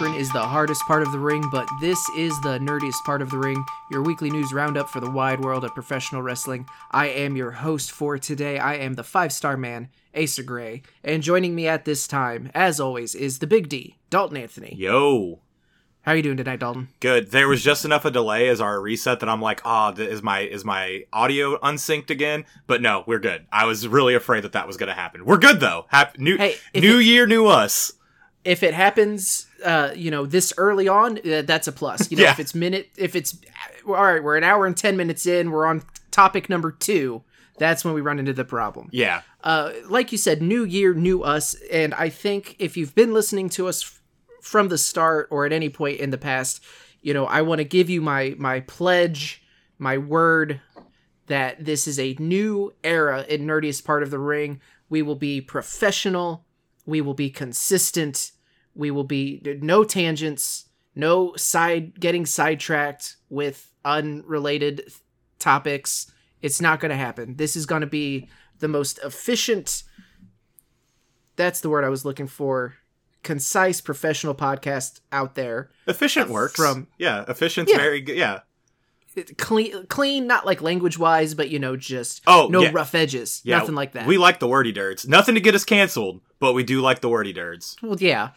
Everyone knows the apron is the hardest part of the ring, but this is the nerdiest part of the ring, your weekly news roundup for the wide world of professional wrestling. I am your host for today. I am the five star man, Asa Gray, and joining me at this time, as always, is the Big D, Dalton Anthony. Yo. How are you doing tonight, Dalton? Good. There was just enough a delay as our reset that I'm like, ah, oh, is my is my audio unsynced again? But no, we're good. I was really afraid that that was going to happen. We're good though. Happy new Hey, new it- year, new us. If it happens, uh, you know, this early on, uh, that's a plus. You know, Yeah. if it's minute, if it's all right, we're an hour and ten minutes in, we're on topic number two. That's when we run into the problem. Yeah. uh, like you said, new year, new us. And I think if you've been listening to us f- from the start or at any point in the past, you know, I want to give you my my pledge, my word that this is a new era in nerdiest part of the ring. We will be professional. We will be consistent. We will be no tangents, no side getting sidetracked with unrelated topics. It's not going to happen. This is going to be the most efficient that's the word I was looking for. Concise professional podcast out there. Efficient uh, works. from- yeah, efficient's Yeah. very good. Yeah. Clean clean, not like language wise, but you know, just Oh, no yeah. rough edges. Yeah. Nothing like that. We like the wordy dirts. Nothing to get us canceled, but we do like the wordy dirts. well yeah.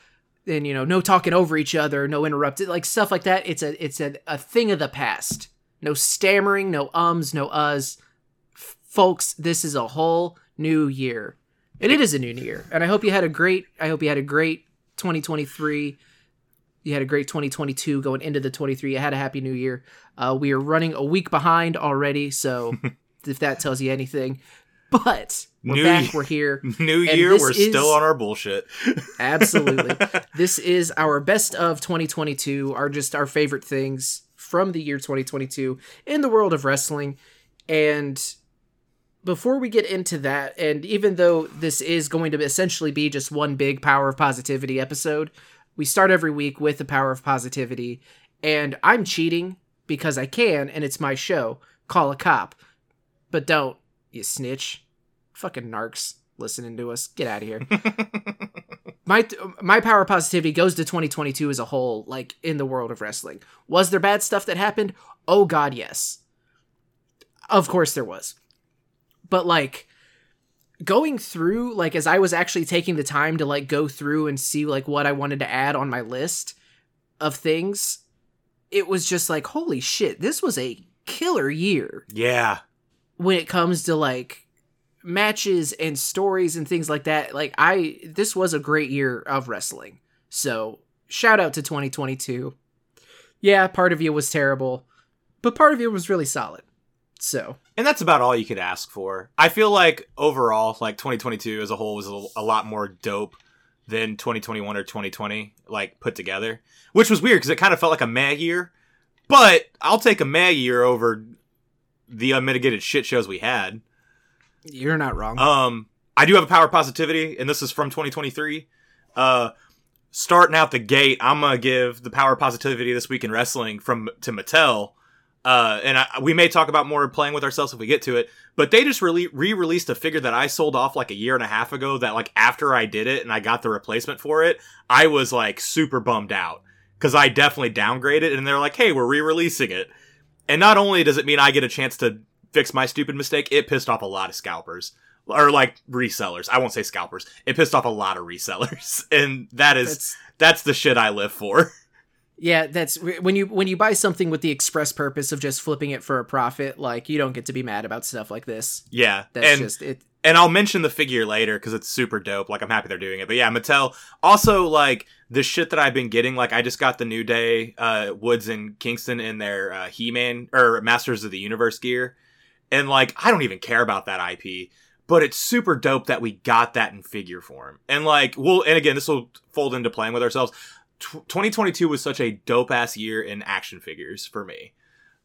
And you know, no talking over each other, no interrupted like stuff like that. It's a it's a, a thing of the past. No stammering, no ums, no uhs. F- folks, this is a whole new year. And it is a new year. And I hope you had a great I hope you had a great 2023. You had a great 2022 going into the 23. You had a happy new year. Uh, we are running a week behind already, so if that tells you anything. But we're New back, year. we're here. New year, we're is- still on our bullshit. Absolutely. this is our best of 2022, our just our favorite things from the year 2022 in the world of wrestling. And before we get into that, and even though this is going to essentially be just one big power of positivity episode, we start every week with the power of positivity. And I'm cheating because I can, and it's my show. Call a cop. But don't, you snitch. Fucking narcs listening to us. Get out of here. My my power positivity goes to 2022 as a whole like in the world of wrestling. Was there bad stuff that happened? Oh god yes. Of course there was. But like going through like as i was actually taking the time to like go through and see like what i wanted to add on my list of things it was just like holy shit this was a killer year. Yeah. when it comes to like matches and stories and things like that like i this was a great year of wrestling so shout out to 2022 yeah part of you was terrible but part of you was really solid so And that's about all you could ask for. I feel like overall, like 2022 as a whole was a, a lot more dope than 2021 or 2020, like put together, which was weird because it kind of felt like a meh year. But I'll take a meh year over the unmitigated shit shows we had. You're not wrong Um, I do have a power positivity, and this is from 2023. Uh, starting out the gate, I'm gonna give the power positivity this week in wrestling from to Mattel. Uh, and I, we may talk about more playing with ourselves if we get to it. But they just really re-released a figure that I sold off like a year and a half ago. That like after I did it and I got the replacement for it, I was like super bummed out because I definitely downgraded. And they're like, "Hey, we're re-releasing it." And not only does it mean I get a chance to fix my stupid mistake, it pissed off a lot of scalpers or like resellers. I won't say scalpers. It pissed off a lot of resellers, and that is that's that's the shit I live for. yeah that's when you when you buy something with the express purpose of just flipping it for a profit like you don't get to be mad about stuff like this yeah, that's and just it and I'll mention the figure later because it's super dope. Like I'm happy they're doing it. But yeah, Mattel also like the shit that I've been getting. Like I just got the New Day, uh, Woods and Kingston in their uh, He-Man or Masters of the Universe gear, and like I don't even care about that IP. But it's super dope that we got that in figure form. And like, well, and again, this will fold into playing with ourselves. Tw 2022 was such a dope ass year in action figures for me.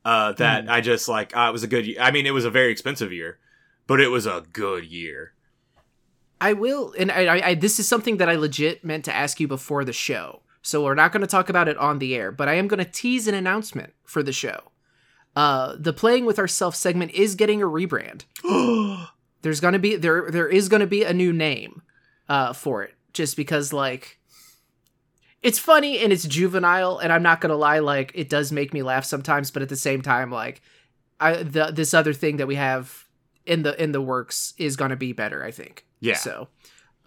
Uh, that Hmm. I just like, uh, it was a good year. I mean, it was a very expensive year, but it was a good year. I will, and I, I, I this is something that I legit meant to ask you before the show. So we're not going to talk about it on the air, but I am going to tease an announcement for the show. Uh, the playing with ourselves segment is getting a rebrand. There's going to be there there is to be a new name uh, for it, just because like it's funny and it's juvenile, and I'm not gonna lie, like it does make me laugh sometimes, but at the same time, like I the this other thing that we have in the in the works is gonna be better, I think. Yeah. So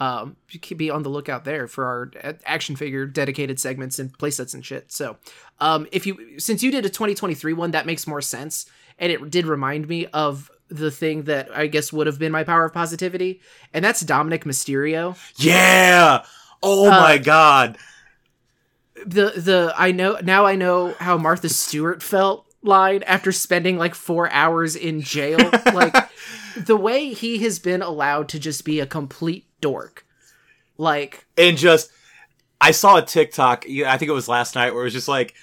um you can be on the lookout there for our action figure dedicated segments and playsets and shit. So um if you since you did a 2023 one, that makes more sense. And it did remind me of the thing that I guess would have been my power of positivity, and that's Dominic Mysterio. Yeah. Oh Uh, my god. the the I know now I know how Martha Stewart felt line after spending like four hours in jail. like the way he has been allowed to just be a complete dork. Like and just I saw a TikTok. I think it was last night where it was just like,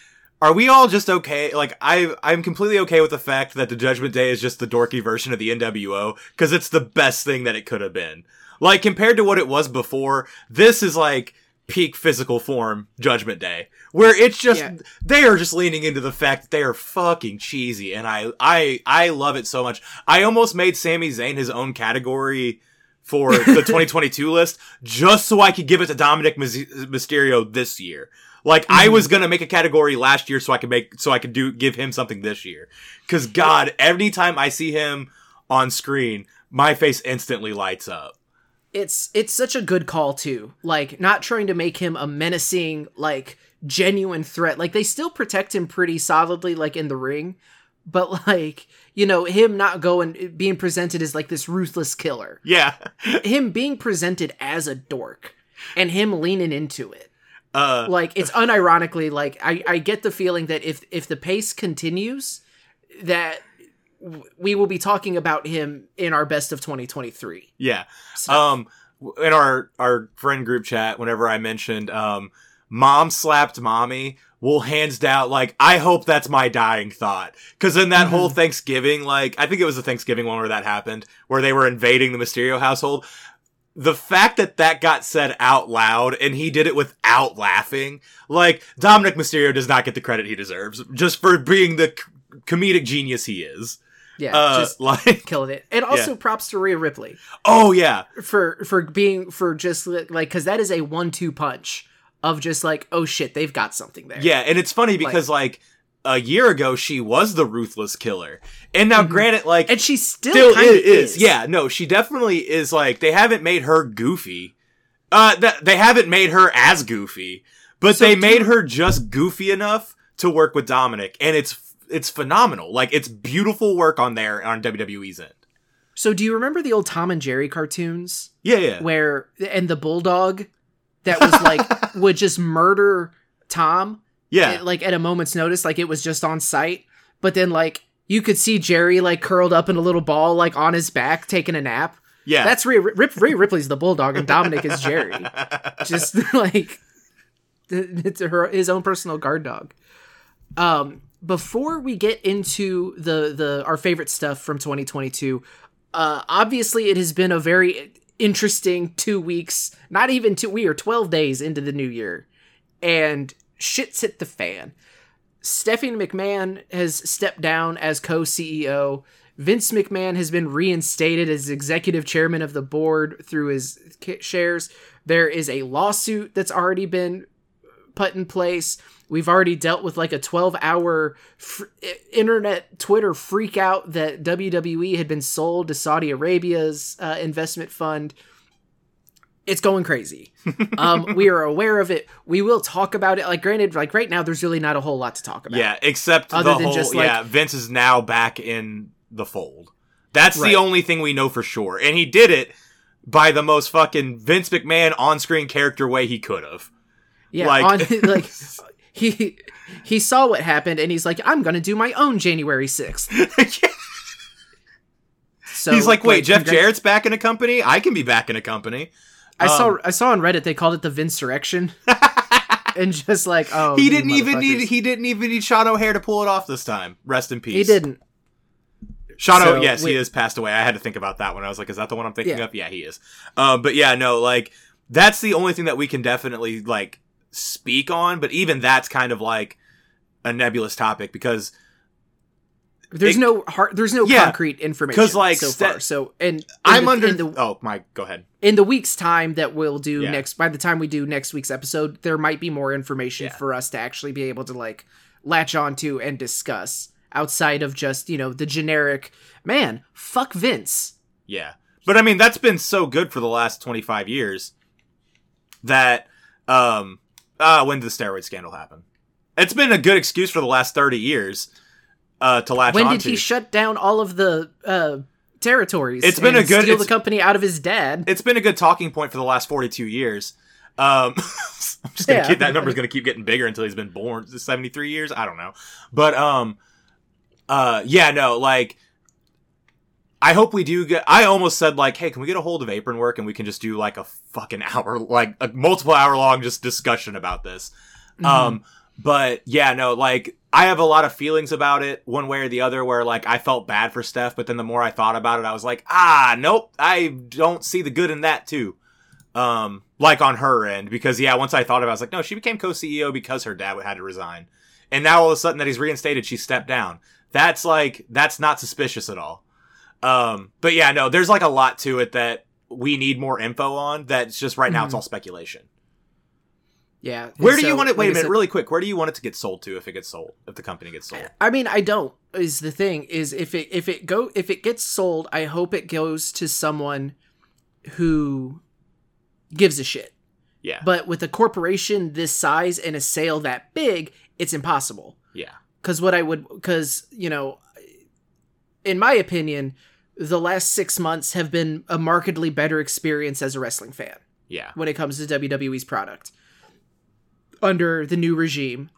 "Are we all just okay?" Like I, I'm completely okay with the fact that the Judgment Day is just the dorky version of the NWO because it's the best thing that it could have been. Like compared to what it was before, this is like peak physical form Judgment Day, where it's just Yeah. they are just leaning into the fact that they are fucking cheesy, and I, I, I love it so much. I almost made Sami Zayn his own category for the 2022 list just so I could give it to Dominic Mysterio this year. Like I mhm. was gonna make a category last year so I could make so I could do give him something this year. Cause God, every time I see him on screen, my face instantly lights up. it's it's such a good call too. Like not trying to make him a menacing, like genuine threat. Like they still protect him pretty solidly, like in the ring. But like, you know, him not going being presented as like this ruthless killer. Yeah. him being presented as a dork and him leaning into it Uh like it's unironically like I, I get the feeling that if if the pace continues that we will be talking about him in our best of 2023 yeah. so, Um in our our friend group chat, whenever I mentioned um mom slapped mommy, well hands down like I hope that's my dying thought. Cause in that Mhm. whole Thanksgiving, like I think it was the Thanksgiving one where that happened, where they were invading the Mysterio household. The fact that that got said out loud and he did it without laughing, like Dominic Mysterio does not get the credit he deserves just for being the c- comedic genius he is. yeah Uh, just like, killing it and also props to Rhea Ripley oh yeah, for for being for just like because that is a one-two punch of just like oh shit they've got something there Yeah, and it's funny because like, a year ago she was the ruthless killer, and now Mhm. granted, like and she still, still kind of is, is. Yeah, no, she definitely is. Like they haven't made her goofy. Uh, th- they haven't made her as goofy, but So they do made her just goofy enough to work with Dominic, and it's it's phenomenal. Like it's beautiful work on there on WWE's end. so do you remember the old Tom and Jerry cartoons Yeah, yeah, where and the bulldog that was like would just murder Tom yeah. eh, like at a moment's notice like it was just on site but then like you could see Jerry like curled up in a little ball like on his back taking a nap yeah. that's Rhea, Rip, Rhea Ripley's the bulldog and Dominic is Jerry just like it's her his own personal guard dog um before we get into the the our favorite stuff from 2022 uh obviously it has been a very interesting two weeks not even two we are 12 days into the new year and shit's hit the fan. Stephanie mcmahon has stepped down as co-ceo vince mcmahon has been reinstated as executive chairman of the board through his shares. There is a lawsuit that's already been put in place. We've already dealt with like a 12 hour fr- internet Twitter freak out that WWE had been sold to Saudi Arabia's uh, investment fund. It's going crazy. um, we are aware of it. We will talk about it. Like, granted, like right now, there's really not a whole lot to talk about. Yeah, except Other the than whole just, like- yeah, Vince is now back in the fold. That's Right. the only thing we know for sure. And he did it by the most fucking Vince McMahon on-screen character way he could have. Yeah. like- on, like he he saw what happened and he's like, I'm gonna do my own January 6th. So He's like, wait, Jeff congrat- Jarrett's back in a company? I can be back in a company. I saw Um, I saw on Reddit they called it the Vincerection. and just like, oh, he didn't even need he didn't even need Sean O'Haire to pull it off this time. Rest in peace. He didn't. Sean, So, o- yes, wait- he has passed away. I had to think about that one. I was like, is that the one I'm thinking Yeah. of? Yeah, he is. Um, but yeah, no, like that's the only thing that we can definitely like speak on. But even that's kind of like a nebulous topic because there's it- no hard, there's no Yeah, concrete information 'cause, like, so sta- far. So and I'm the, under. the, oh my, go ahead. in the week's time that we'll do Yeah. next by the time we do next week's episode there might be more information Yeah. for us to actually be able to like latch onto and discuss outside of just you know the generic man fuck vince Yeah. But I mean, that's been so good for the last 25 years that, um, uh, when did the steroid scandal happen? It's been a good excuse for the last 30 years, uh, to latch when did he shut down all of the uh territories It's been a good- steal the company out of his dad it's been a good talking point for the last 42 years. Um, I'm just gonna Yeah. keep that number's gonna keep getting bigger until he's been born. 73 years? I don't know. But, um, uh, yeah, no, like, I hope we do get. I almost said like, hey, can we get a hold of Apron Work and we can just do like a fucking hour, like a multiple hour long just discussion about this. Mm-hmm. Um, but yeah, no, like I have a lot of feelings about it, one way or the other. Where like I felt bad for Steph, but then the more I thought about it, I was like, ah, nope, I don't see the good in that too. Um, like on her end, because yeah, once I thought about, it, I was like, no, she became co-CEO because her dad had to resign, and now all of a sudden that he's reinstated, she stepped down. That's like that's not suspicious at all. Um, but yeah, no, there's like a lot to it that we need more info on. That's just right now it's Mhm. all speculation. yeah Where do you want it? Wait like a minute, said- really quick. Where do you want it to get sold to if it gets sold? If the company gets sold? I mean, I don't. Is the thing is if it if it go if it gets sold, I hope it goes to someone who gives a shit. Yeah, But with a corporation this size and a sale that big, it's impossible. yeah, Because what I would, because you know, in my opinion, the last six months have been a markedly better experience as a wrestling fan yeah, when it comes to WWE's product under the new regime.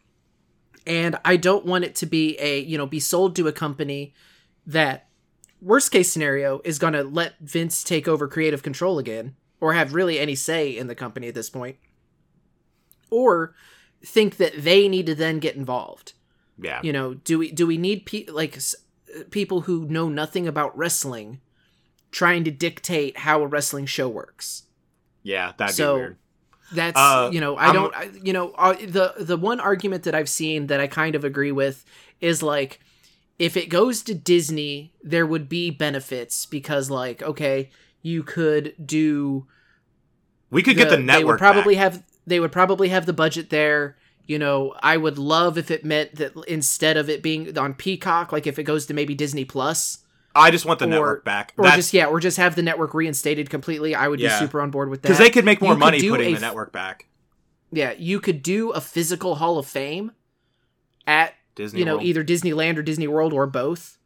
And I don't want it to be a, you know, be sold to a company that worst case scenario is going to let Vince take over creative control again or have really any say in the company at this point. Or think that they need to then get involved. yeah. You know, do we do we need pe- like people who know nothing about wrestling trying to dictate how a wrestling show works? Yeah, that'd So, be weird. That's Uh, you know I I'm- don't I, you know uh, the the one argument that I've seen that I kind of agree with is like if it goes to Disney there would be benefits because like okay you could do We could get the they network. would probably back. have they would probably have the budget there you know I would love if it meant that instead of it being on Peacock like if it goes to maybe Disney Plus I just want the or- network back. or That's just yeah or just have the network reinstated completely I would Yeah. be super on board with that because they could make more You money putting a the network back. yeah, you could do a physical Hall of Fame at Disney, you know World. either Disneyland or Disney World or both.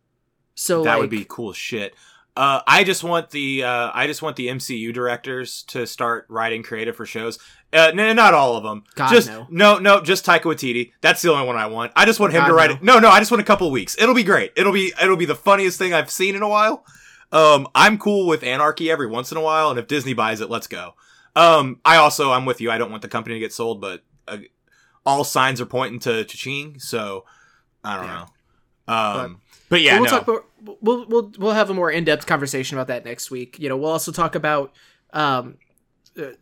So that like, would be cool shit. Uh, I just want the uh, I just want the MCU directors to start writing creative for shows. Uh, n- not all of them. God, just no. no, no, just Taika Waititi. That's the only one I want. I just want him God, to write no. it. No, no, I just want a couple weeks. It'll be great. It'll be it'll be the funniest thing I've seen in a while. Um, I'm cool with anarchy every once in a while, and if Disney buys it, let's go. Um, I also I'm with you. I don't want the company to get sold, but uh, all signs are pointing to Ching. So I don't Yeah. know. Um, but, yeah, we'll no. talk about we'll we'll we'll have a more in depth conversation about that next week. You know, we'll also talk about um, uh,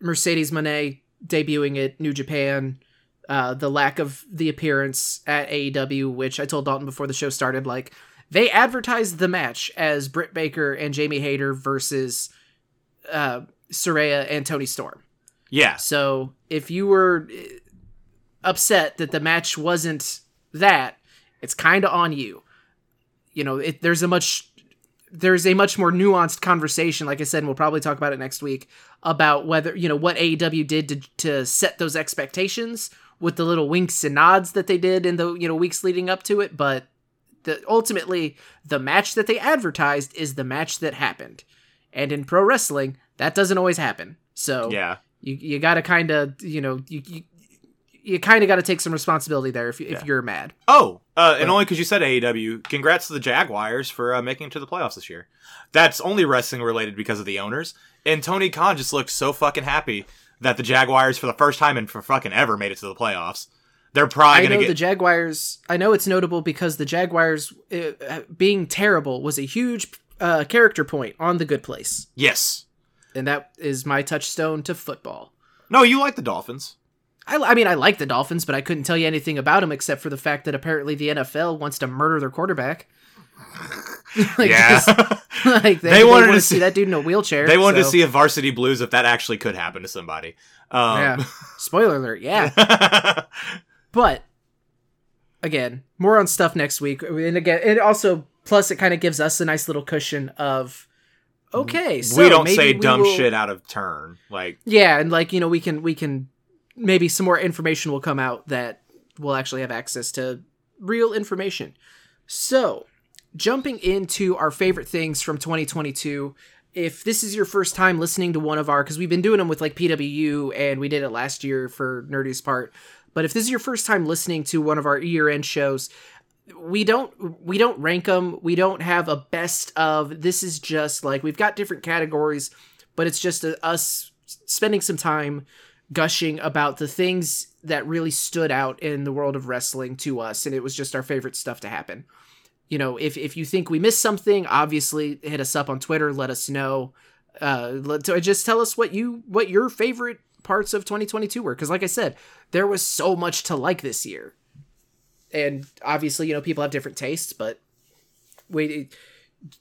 Mercedes Moné debuting at New Japan. Uh, the lack of the appearance at AEW, which I told Dalton before the show started, like they advertised the match as Britt Baker and Jamie Hayter versus uh, Saraya and Toni Storm. yeah, So if you were uh, upset that the match wasn't that, it's kind of on you. You know, it, there's a much there's a much more nuanced conversation. Like I said, and we'll probably talk about it next week about whether you know what AEW did to to set those expectations with the little winks and nods that they did in the you know weeks leading up to it. But the ultimately the match that they advertised is the match that happened, and in pro wrestling that doesn't always happen. So yeah. you you got to kind of you know you you, you kind of got to take some responsibility there if Yeah. if you're mad. Oh, uh, and only because you said AEW, congrats to the Jaguars for uh, making it to the playoffs this year. That's only wrestling related because of the owners. And Tony Khan just looked so fucking happy that the Jaguars, for the first time in for fucking ever, made it to the playoffs. They're probably I know gonna get the Jaguars. I know it's notable because the Jaguars uh, being terrible was a huge uh, character point on the Good Place, yes. and that is my touchstone to football. No, you like the Dolphins. I, I mean, I like the Dolphins, but I couldn't tell you anything about them except for the fact that apparently the NFL wants to murder their quarterback. like, yeah. just- like they, They they wanted wanted to see see- that dude in a wheelchair. they wanted to see a varsity blues if that actually could happen to somebody. Um, Yeah. Spoiler alert. Yeah. But again, more on stuff next week. And again, it also plus it kind of gives us a nice little cushion of okay, so we don't say dumb will- shit out of turn. Like, Yeah, and like you know, we can we can maybe some more information will come out that we'll actually have access to real information. So, jumping into our favorite things from 2022. If this is your first time listening to one of our, because we've been doing them with like PWU and we did it last year for Nerdy's part, but if this is your first time listening to one of our year end shows, we don't we don't rank them. We don't have a best of. This is just like we've got different categories, but it's just a, us spending some time gushing about the things that really stood out in the world of wrestling to us, and it was just our favorite stuff to happen. You know, if if you think we missed something, obviously hit us up on Twitter. Let us know. Uh, let, just tell us what you what your favorite parts of 2022 were, because like I said, there was so much to like this year and obviously you know people have different tastes but we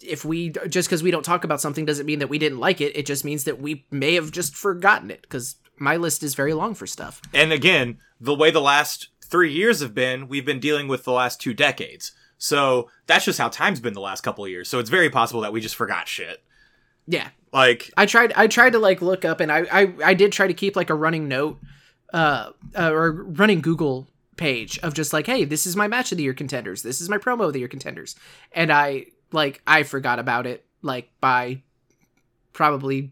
if we just because we don't talk about something doesn't mean that we didn't like it it just means that we may have just forgotten it because my list is very long for stuff and again, the way the last three years have been, we've been dealing with the last two decades. So that's just how time's been the last couple of years. So it's very possible that we just forgot shit. yeah Like, i tried i tried to like look up and i i, I did try to keep like a running note uh, uh or running google page of just like hey this is my match of the year contenders this is my promo of the year contenders and i like i forgot about it like by probably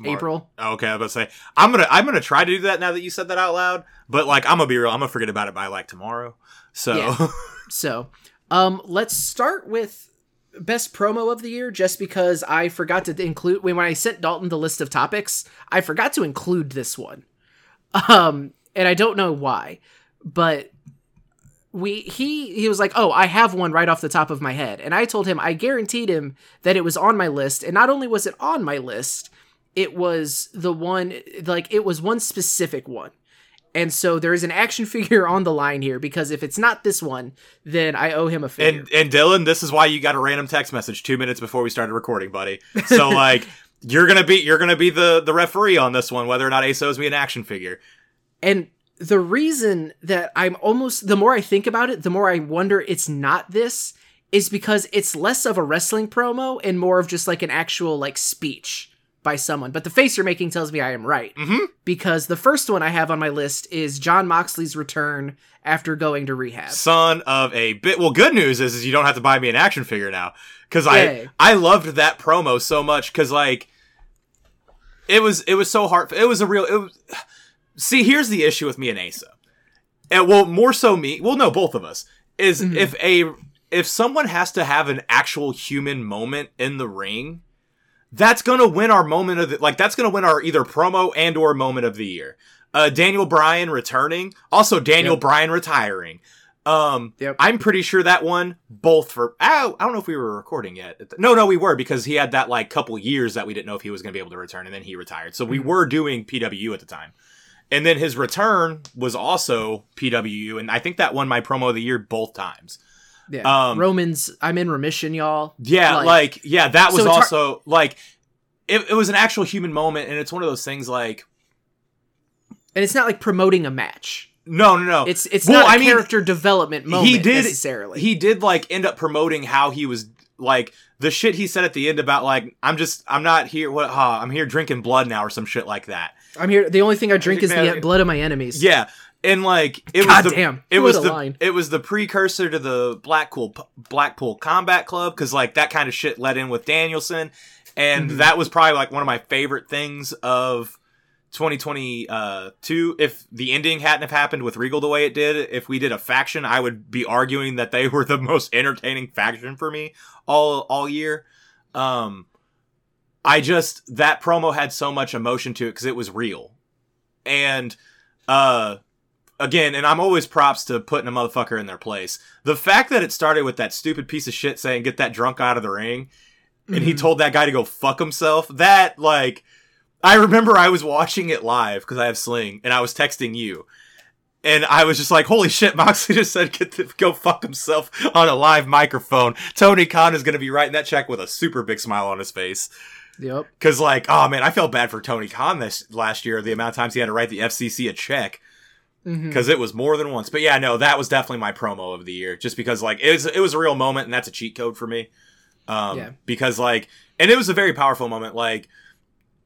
March. april okay, I was about to say, I'm gonna, I'm gonna try to do that now that you said that out loud. But like, I'm gonna be real, I'm gonna forget about it by like tomorrow. So, Yeah. So, um, let's start with best promo of the year, just because I forgot to include when I sent Dalton the list of topics, I forgot to include this one, um, and I don't know why, but we he he was like, oh, I have one right off the top of my head, and I told him I guaranteed him that it was on my list, and not only was it on my list, it was the one like it was one specific one. And so there is an action figure on the line here because if it's not this one, then I owe him a figure. and and Dylan, this is why you got a random text message two minutes before we started recording, buddy. So like, you're gonna be, you're gonna be the the referee on this one, whether or not Ace owes me an action figure. And the reason that I'm almost the more I think about it, the more I wonder it's not this is because it's less of a wrestling promo and more of just like an actual like speech by someone. But the face you're making tells me I am right. Mhm. Because the first one I have on my list is Jon Moxley's return after going to rehab. son of a bit. Well, good news is, is you don't have to buy me an action figure now because Yay. I I loved that promo so much because like it was it was so hard. It was a real. It was, see, here's the issue with me and Asa, and well, more so me. Well, no, both of us is Mhm. if a if someone has to have an actual human moment in the ring. That's gonna win our moment of the, like that's gonna win our either promo and or moment of the year. Uh, Daniel Bryan returning, also Daniel Yep. Bryan retiring. Um, Yep. I'm pretty sure that one both for. Oh, I don't know if we were recording yet. No, no, we were because he had that like couple years that we didn't know if he was going to be able to return, and then he retired. So we Mhm. were doing PWU at the time, and then his return was also PWU, and I think that won my promo of the year both times. Yeah. Um, Romans, I'm in remission, y'all. Yeah, Like- like, yeah, that was So hard- also like it, it was an actual human moment, and it's one of those things like And it's not like promoting a match. no, no, no. It's it's Well, not a I mean, character development moment he did necessarily. he did like end up promoting how he was like the shit he said at the end about like I'm just I'm not here what huh, I'm here drinking blood now or some shit like that. I'm here. The only thing I drink is the blood of my enemies. Yeah, and like it God was the damn. it was the line. it was the precursor to the Blackpool Blackpool Combat Club because like that kind of shit led in with Danielson, and Mhm. that was probably like one of my favorite things of 2022. If the ending hadn't have happened with Regal the way it did, if we did a faction, I would be arguing that they were the most entertaining faction for me all all year. Um, I just that promo had so much emotion to it because it was real, and uh again, and I'm always props to putting a motherfucker in their place. The fact that it started with that stupid piece of shit saying "get that drunk out of the ring," and he Mhm. told that guy to go fuck himself. That like, I remember I was watching it live because I have Sling, and I was texting you, and I was just like, "Holy shit!" Moxley just said, "Get the, go fuck himself" on a live microphone. Tony Khan is going to be writing that check with a super big smile on his face. Yep. Because, like, oh man, I felt bad for Tony Khan this last year. The amount of times he had to write the FCC a check Because it was more than once. But yeah, no, that was definitely my promo of the year. Just because, like, it was it was a real moment, and that's a cheat code for me. Um, Yeah. Because, like, and it was a very powerful moment. Like,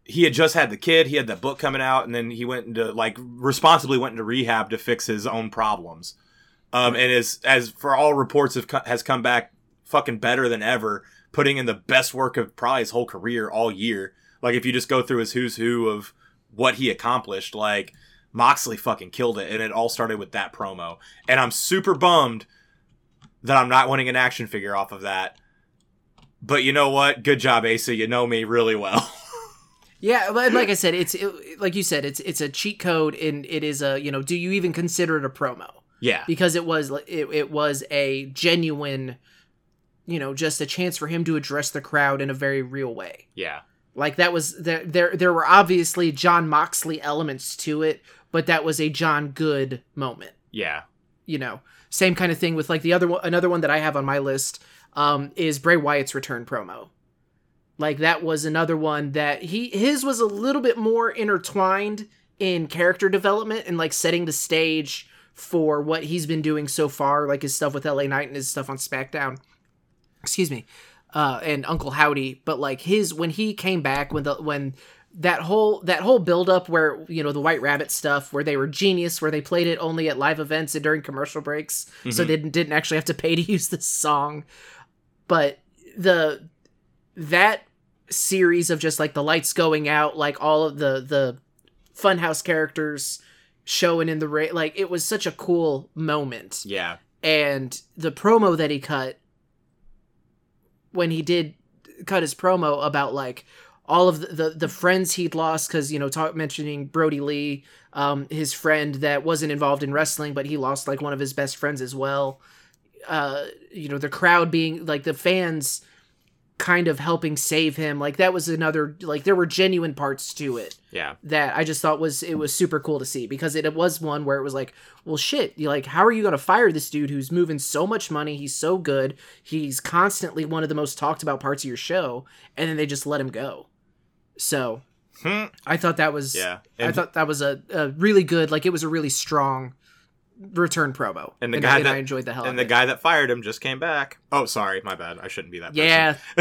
he had just had the kid, he had that book coming out, and then he went into like responsibly went into rehab to fix his own problems. Um, and as as for all reports have co- has come back fucking better than ever, putting in the best work of probably his whole career all year. Like if you just go through his who's who of what he accomplished, like Moxley fucking killed it, and it all started with that promo. And I'm super bummed that I'm not winning an action figure off of that. But you know what? Good job, Asa. You know me really well. Yeah, like I said, it's it, like you said, it's it's a cheat code, and it is a you know, do you even consider it a promo? yeah. Because it was it, it was a genuine, you know, just a chance for him to address the crowd in a very real way. Yeah. Like that was there there there were obviously Jon Moxley elements to it, but that was a Jon Good moment. Yeah. You know, same kind of thing with like the other one. Another one that I have on my list um, is Bray Wyatt's return promo. Like that was another one that he his was a little bit more intertwined in character development and like setting the stage for what he's been doing so far, like his stuff with LA Knight and his stuff on SmackDown. Excuse me. Uh, and Uncle Howdy, but like his when he came back when the when that whole that whole build up where you know the White Rabbit stuff where they were genius where they played it only at live events and during commercial breaks so mm-hmm. they didn't, didn't actually have to pay to use the song. But the that series of just like the lights going out like all of the the funhouse characters showing in the like it was such a cool moment. Yeah. and the promo that he cut when he did cut his promo about like all of the the, the friends he'd lost because you know talk mentioning Brodie Lee, um, his friend that wasn't involved in wrestling, but he lost like one of his best friends as well. Uh, you know the crowd being like the fans kind of helping save him like that was another like there were genuine parts to it Yeah. that I just thought was it was super cool to see because it, it was one where it was like, well, shit, you like, how are you gonna fire this dude who's moving so much money? He's so good. He's constantly one of the most talked about parts of your show, and then they just let him go. So Hmm. I thought that was Yeah. I thought that was a, a really good like it was a really strong return promo, And the I- guy and that- I enjoyed the hell. And the it. guy that fired him just came back. Oh, sorry, my bad. I shouldn't be that person. Yeah,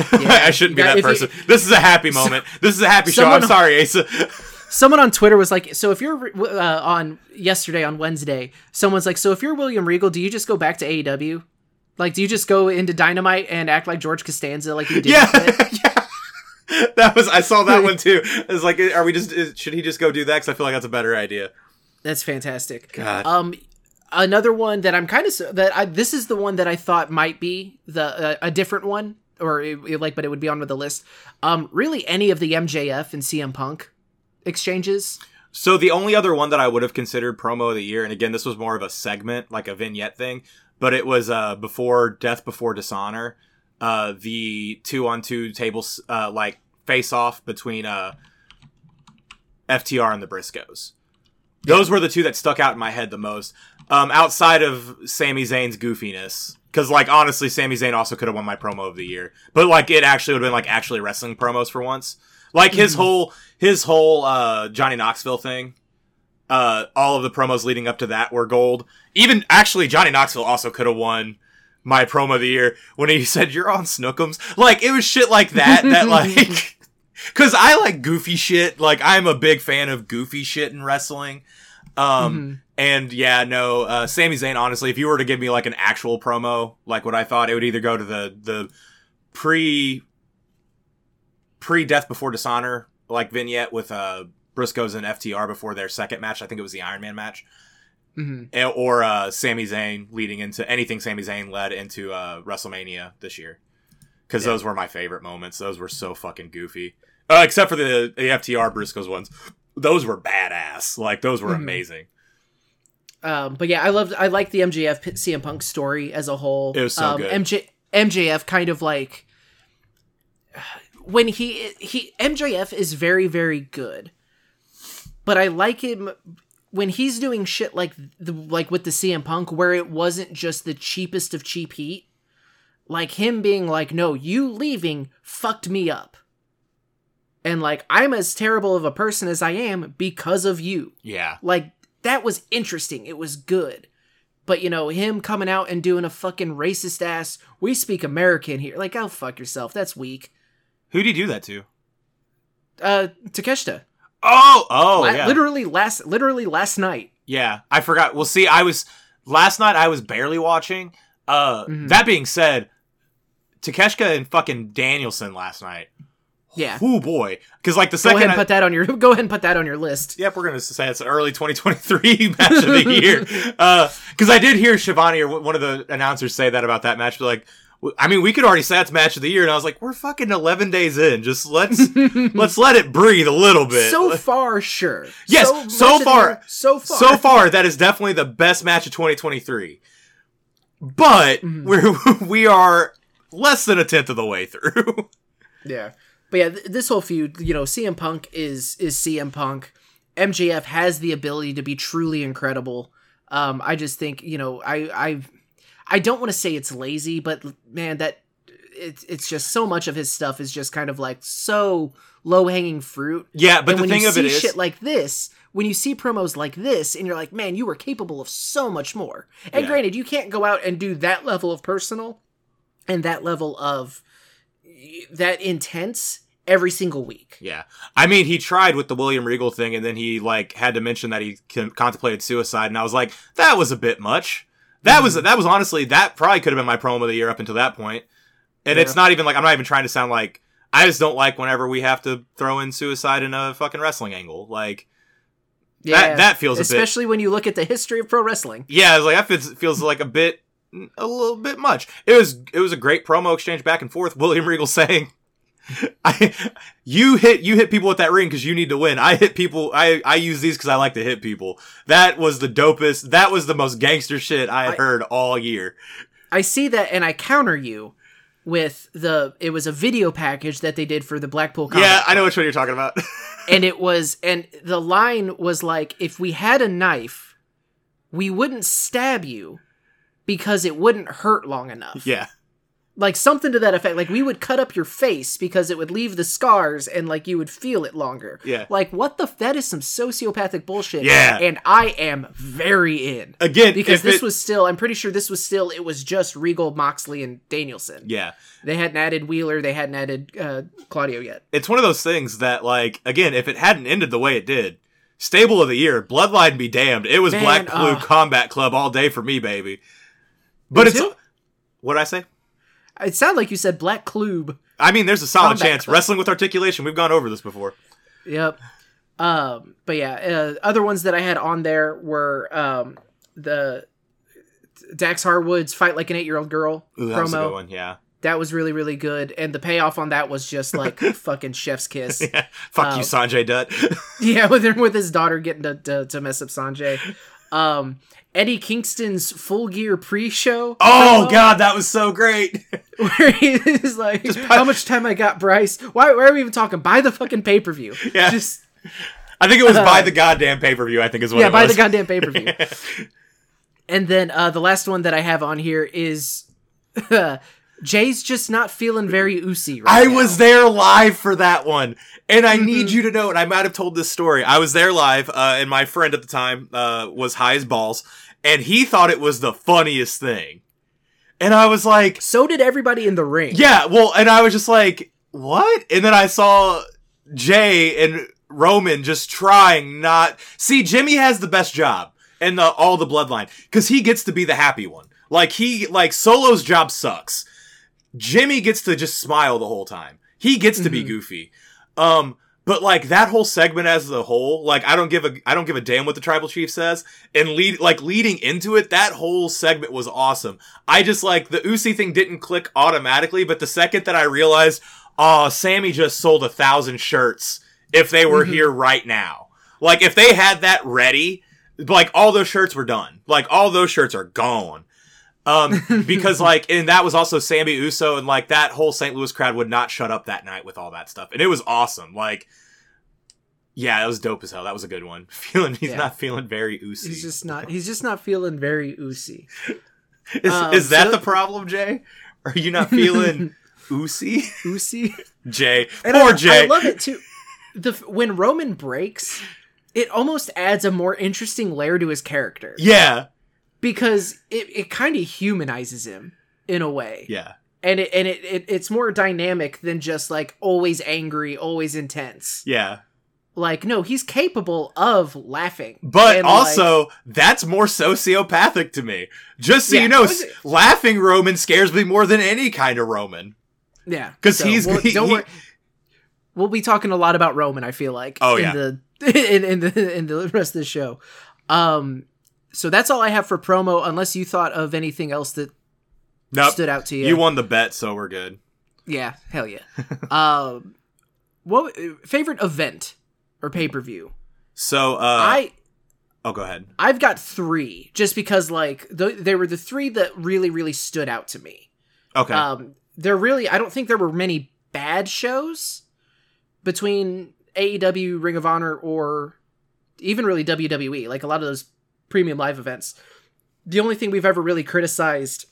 I shouldn't be that person. this is a happy moment. this is a happy show. I'm sorry, Asa. someone on Twitter was like, "So if you're uh, on yesterday on Wednesday, someone's like, so if you're William Regal, do you just go back to AEW? Like, do you just go into Dynamite and act like George Costanza, like you did? yeah, yeah. That was I saw that one too. It's like, are we just? Is, should he just go do that? Because I feel like that's a better idea. That's fantastic. God. Um, another one that I'm kind of that I this is the one that I thought might be the uh, a different one or it, it, like, but it would be on with the list. Um, really, any of the MJF and CM Punk exchanges. So the only other one that I would have considered promo of the year, and again, this was more of a segment, like a vignette thing, but it was uh before Death Before Dishonor, uh the two on two tables uh like face off between uh FTR and the Briscoes. Those were the two that stuck out in my head the most. Um, outside of Sami Zayn's goofiness, because like honestly, Sami Zayn also could have won my promo of the year, but like it actually would have been like actually wrestling promos for once. Like his whole his whole uh, Johnny Knoxville thing. Uh, all of the promos leading up to that were gold. Even actually, Johnny Knoxville also could have won my promo of the year when he said you're on Snookums. Like it was shit like that that like. Cause I like goofy shit. Like I'm a big fan of goofy shit in wrestling. Um, and yeah, no, uh, Sami Zayn, honestly, if you were to give me like an actual promo, like what I thought, it would either go to the, the pre, pre Death Before Dishonor, like vignette with, uh, Briscoes and FTR before their second match. I think it was the Iron Man match. hmm Eh, Or, uh, Sami Zayn leading into anything Sami Zayn led into, uh, WrestleMania this year. Cause those were my favorite moments. Those were so fucking goofy. Uh, except for the, the FTR Briscoes ones. Those were badass. Like, those were Mhm. amazing. Um, but yeah, I loved I like the MJF CM Punk story as a whole. It was so um, good. MJ MJF kind of like when he he MJF is very very good, but I like him when he's doing shit like the like with the CM Punk where it wasn't just the cheapest of cheap heat, like him being like, "No, you leaving fucked me up." And like I'm as terrible of a person as I am because of you. Yeah. Like that was interesting. It was good. But you know, him coming out and doing a fucking racist ass, we speak American here. Like, oh fuck yourself. That's weak. Who'd he do that to? Uh Takeshita. Oh, oh, La- yeah. Literally last literally last night. Yeah, I forgot. Well, see, I was last night. I was barely watching. Uh, Mhm. that being said, Takeshita and fucking Danielson last night. Yeah. Oh boy, because like the Go second. ahead and I- put that on your go ahead and put that on your list. Yep, we're gonna say it's an early 2023 match of the year. Because I did hear Schiavone or one of the announcers say that about that match. But like, I mean, we could already say it's match of the year, and I was like, we're fucking 11 days in. Just let's let's let it breathe a little bit. So far, sure. Yes, so the far- year, so far, so far, that is definitely the best match of 2023. But Mhm. we're we are less than a tenth of the way through. Yeah, but yeah, th- this whole feud, you know, CM Punk is is CM Punk. MJF has the ability to be truly incredible. Um, I just think you know, I I I don't want to say it's lazy, but man, that it's it's just so much of his stuff is just kind of like so low hanging fruit. yeah, but and the when thing you of see it is, shit like this, when you see promos like this, and you're like, man, you were capable of so much more. And Yeah. granted, you can't go out and do that level of personal and that level of that intense every single week. Yeah. I mean, he tried with the William Regal thing and then he like had to mention that he con- contemplated suicide and I was like, that was a bit much. That was Mm-hmm. that was honestly that probably could have been my promo of the year up until that point. And it's not even like I'm not even trying to sound like I just don't like whenever we have to throw in suicide in a fucking wrestling angle. Like that that feels a bit especially when you look at the history of pro wrestling. Yeah, I like that feels, feels like a bit a little bit much. It was it was a great promo exchange back and forth. William Regal saying, "I you hit you hit people with that ring because you need to win. I hit people. I I use these because I like to hit people. That was the dopest. That was the most gangster shit I had I- heard all year. I see that, and I counter you with the. It was a video package that they did for the Blackpool. Combat yeah, I know which one you're talking about. and it was, and the line was like, if we had a knife, we wouldn't stab you because it wouldn't hurt long enough. yeah, like something to that effect. Like we would cut up your face because it would leave the scars and like you would feel it longer. Yeah. like what the f- that is some sociopathic bullshit. Yeah. and i am very in. Again because if this it- was still i'm pretty sure this was still it was just regal moxley and danielson. Yeah. they hadn't added wheeler. They hadn't added uh claudio yet. It's one of those things that like again if it hadn't ended the way it did stable of the year bloodline be damned. It was Man, black blue uh, combat club all day for me baby but it's too. what i say it sounded like you said black club i mean there's a solid Combat chance club. wrestling with articulation we've gone over this before Yep. Um, but yeah, uh, other ones that I had on there were um, the Dax Harwood's "Fight Like an Eight Year Old Girl" Ooh, that promo. was a good one yeah That was really really good, and the payoff on that was just like fucking chef's kiss. yeah fuck Oh. you sanjay dutt yeah, with him with his daughter getting to, to, to mess up Sanjay. Um, Eddie Kingston's Full Gear pre-show. oh god that was so great where he's like, Just "How much time I got, Bryce? Why, why are we even talking? Buy the fucking pay per view. Yeah. just i think it was by the goddamn pay-per-view i think is what yeah, it buy was the goddamn pay per view." And then uh, the last one that I have on here is Jay's just not feeling very oozy right I now. was there live for that one. And I need Mm-hmm. you to know, and I might have told this story. I was there live, uh, and my friend at the time uh, was high as balls, and he thought it was the funniest thing. And I was like, So did everybody in the ring. yeah, well, and I was just like, what? And then I saw Jay and Roman just trying not. See, Jimmy has the best job in the all the bloodline because he gets to be the happy one. Like he like Solo's job sucks. Jimmy gets to just smile the whole time. He gets to be Mhm. goofy. Um, but like that whole segment as a whole, like I don't give a I don't give a damn what the tribal chief says. And lead like leading into it, that whole segment was awesome. I just like the Usi thing didn't click automatically, but the second that I realized, oh, Sami just sold a thousand shirts if they were Mhm. here right now. Like if they had that ready, like all those shirts were done. Like all those shirts are gone. Um, because like, and that was also Sami Uso, and like that whole St. Louis crowd would not shut up that night with all that stuff, and it was awesome. Like, Yeah, that was dope as hell. That was a good one. Feeling he's Yeah. not feeling very oozy. He's just not. He's just not feeling very oozy. is, um, is that so- the problem, Jey? Are you not feeling oozy? Oozy. Jey. And Poor I, Jey. I love it too. The when Roman breaks, it almost adds a more interesting layer to his character yeah. Because it, it kind of humanizes him in a way, Yeah. and it and it, it it's more dynamic than just like always angry, always intense. Yeah. Like no, he's capable of laughing, But And, like, also, that's more sociopathic to me. Just so Yeah. you know, s- laughing Roman scares me more than any kind of Roman. yeah, 'Cause So, he's- well, he- don't he- worry. We'll be talking a lot about Roman. I feel like. Oh, in yeah. the in, in the in the rest of the show. Um, so that's all I have for promo. Unless you thought of anything else that Nope. stood out to you. You won the bet, so we're good. Yeah, hell yeah. um, what favorite event or pay per view? So, uh, I oh, go ahead. I've got three, just because like th- they were the three that really really stood out to me. Okay. Um, there really I don't think there were many bad shows between AEW, Ring of Honor, or even really WWE. Like a lot of those premium live events. The only thing we've ever really criticized,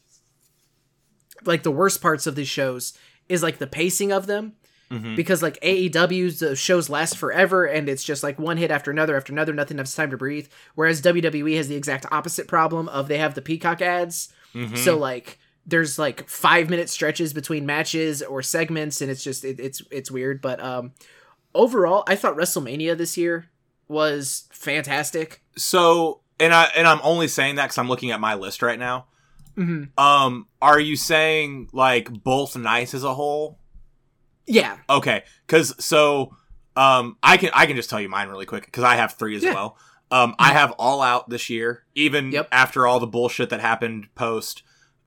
like the worst parts of these shows, is like the pacing of them. Mhm. Because like AEW's the shows last forever and it's just like one hit after another after another, nothing has time to breathe. Whereas WWE has the exact opposite problem of they have the Peacock ads. Mhm. So like there's like five minute stretches between matches or segments, and it's just it, it's it's weird. But um, overall, I thought WrestleMania this year was fantastic. So, and I and I'm only saying that because I'm looking at my list right now. hmm Um, are you saying like both nights as a whole? Yeah, Okay, because so um, I can I can just tell you mine really quick because I have three as Yeah. well. Um, I have all out this year, even Yep. after all the bullshit that happened post.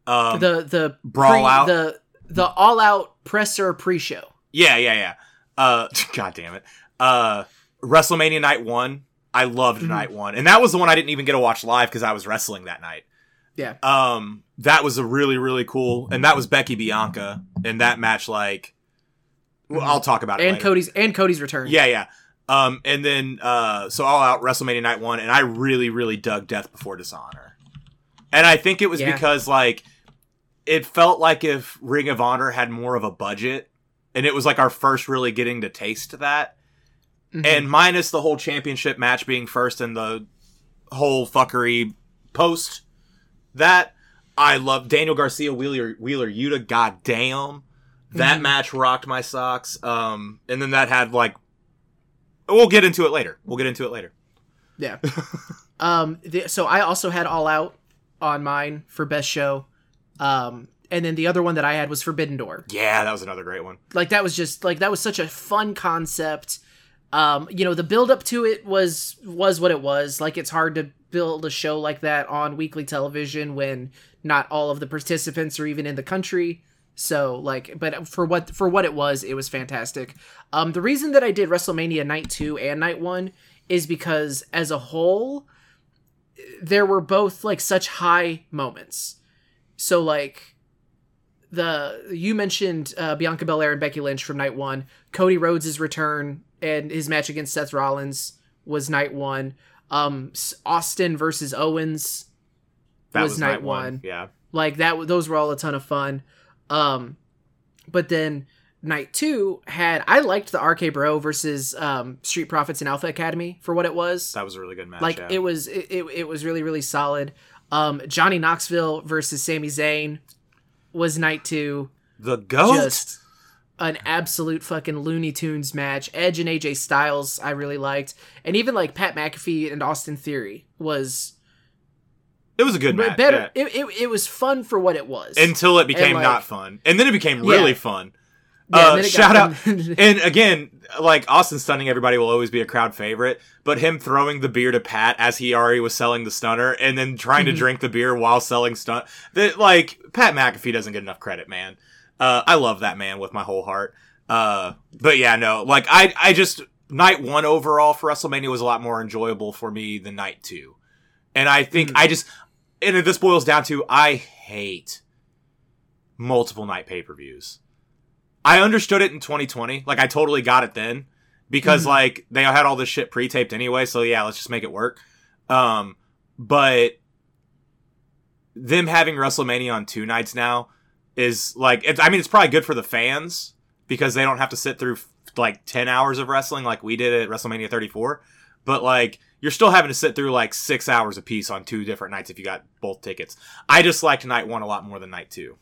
Um, the the Brawl Out? the the all out presser pre show. yeah, yeah, yeah. Uh, God damn it. Uh, WrestleMania night one. I loved Mhm. night one, and that was the one I didn't even get to watch live because I was wrestling that night. Yeah. Um, that was a really really cool, and that was Becky Bianca, and that match like, well, I'll talk about it and. Cody's and Cody's return. Yeah, yeah. Um, and then uh, so all out WrestleMania night one, and I really, really dug Death Before Dishonor, and I think it was Yeah. because like it felt like if Ring of Honor had more of a budget, and it was like our first really getting to taste that, Mhm. and minus the whole championship match being first and the whole fuckery post that. I love Daniel Garcia Wheeler Wheeler Yuta. God damn, that Mhm. match rocked my socks. Um, and then that had like, we'll get into it later. We'll get into it later. Yeah. um. The, so I also had All Out on mine for best show. Um. And then the other one that I had was Forbidden Door. Yeah, that was another great one. Like that was just like that was such a fun concept. Um. You know the build up to it was was what it was. Like it's hard to build a show like that on weekly television when not all of the participants are even in the country. So like, but for what for what it was, it was fantastic. Um, the reason that I did WrestleMania Night Two and Night One is because as a whole, there were both like such high moments. So like the you mentioned uh, Bianca Belair and Becky Lynch from Night One, Cody Rhodes' return and his match against Seth Rollins was Night One. Um, Austin versus Owens That Was was, night night, one. one. Yeah. like that those were all a ton of fun um but then night two had i liked the rk bro versus um street profits and alpha academy for what it was That was a really good match. like yeah. it was it, it, it was really really solid um johnny knoxville versus Sami Zayn was night two the goat. just an absolute fucking Looney Tunes match. Edge and AJ Styles, I really liked, and even like Pat McAfee and Austin Theory was it was a good match. better. yeah. It, it it was fun for what it was. Until it became like- not fun, and then it became really Yeah. fun. Yeah, uh, shout out and again, like Austin stunning everybody will always be a crowd favorite, but him throwing the beer to Pat as he already was selling the stunner and then trying to drink the beer while selling stun that like Pat McAfee doesn't get enough credit, man. Uh, I love that man with my whole heart. Uh, but yeah, no, like I, I just night one overall for WrestleMania was a lot more enjoyable for me than night two, and I think Mhm. I just and this boils down to I hate multiple night pay per views. I understood it in 2020. Like I totally got it then. because Mhm. like they had all this shit pre-taped anyway. So yeah, let's just make it work. Um, but them having WrestleMania on two nights now is like it's, I mean it's probably good for the fans because they don't have to sit through like 10 hours of wrestling like we did at WrestleMania 34 but like you're still having to sit through like 6 hours a piece on two different nights if you got both tickets. I just liked night 1 a lot more than night 2.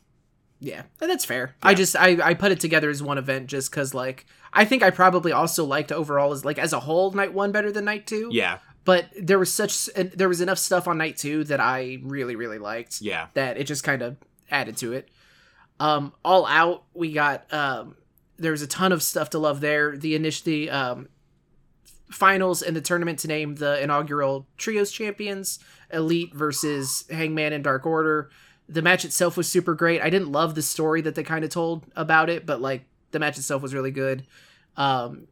Yeah, and that's fair. I just I I put it together as one event just because like I think I probably also liked overall as like as a whole night one better than night two. Yeah. But there was such there was enough stuff on night two that I really really liked. Yeah. that it just kind of added to it. Um, all out, we got um, there was a ton of stuff to love there. The initial the um, finals and the tournament to name the inaugural trios champions, Elite versus Hangman and Dark Order. The match itself was super great. I didn't love the story that they kind of told about it, but like the match itself was really good. Um,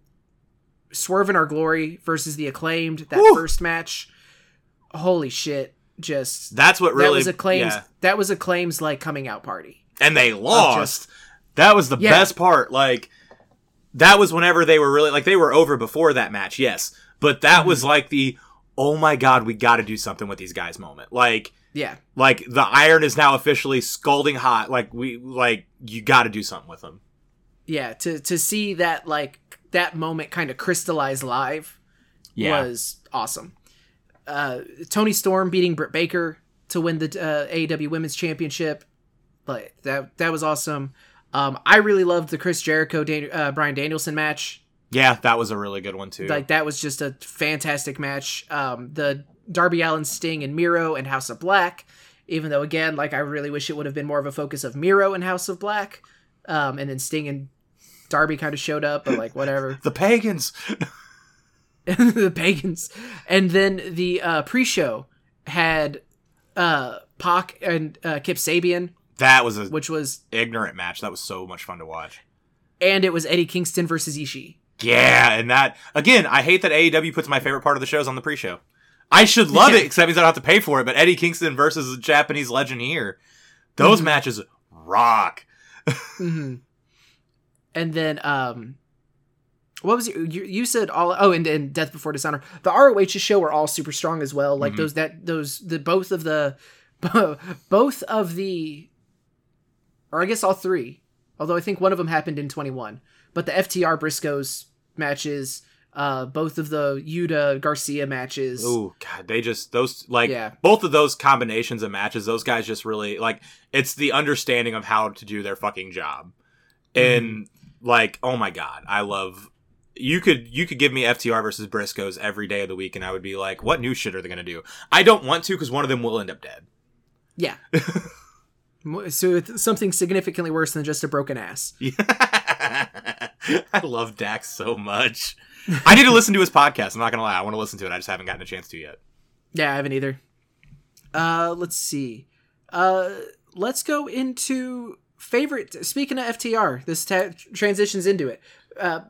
Swerve in Our Glory versus the Acclaimed, that Woo! first match. Holy shit. Just That's what really that was acclaims yeah. that was acclaims like coming out party and they lost. that was the Yeah. best part. Like that was whenever they were really like they were over before that match, yes. But that Mm-hmm. was like the oh my god, we got to do something with these guys moment. Like yeah like the iron is now officially scalding hot. Like we like you got to do something with them. yeah to to see that like that moment kind of crystallize live yeah. was awesome uh toni storm beating britt baker to win the uh, aew women's championship like that that was awesome um i really loved the chris jericho Dan- uh, bryan danielson match yeah, that was a really good one too. like that was just a fantastic match um the darby allin sting and miro and house of black even though again like i really wish it would have been more of a focus of miro and house of black um and then sting and darby kind of showed up but like whatever the pagans. the pagans and then the uh pre-show had uh Pac and uh, Kip Sabian, That was a which was, ignorant match. That was so much fun to watch. and it was Eddie Kingston versus Ishii. Yeah, and that again, I hate that AEW puts my favorite part of the shows on the pre-show. I should love it except means I don't have to pay for it. But Eddie Kingston versus a Japanese legend here, those Mhm. matches rock. hmm And then, um, what was it? you? You said all. Oh, and, and Death Before Dishonor. The ROH show were all super strong as well. Like Mhm. those that those the both of the both of the, or I guess all three. Although I think one of them happened in twenty one. But the FTR Briscoes matches, uh, both of the Yuta Garcia matches. Oh God, they just those like Yeah. both of those combinations of matches. Those guys just really like it's the understanding of how to do their fucking job, and like oh my god, I love. You could you could give me FTR versus Briscoes every day of the week, and I would be like, what new shit are they gonna do? I don't want to because one of them will end up dead. Yeah. So it's something significantly worse than just a broken ass. I love Dax so much. I need to listen to his podcast. I'm not gonna lie, I want to listen to it. I just haven't gotten a chance to yet. Yeah, I haven't either. Uh, let's see. Uh, let's go into favorite. Speaking of FTR, this ta- transitions into it. Uh,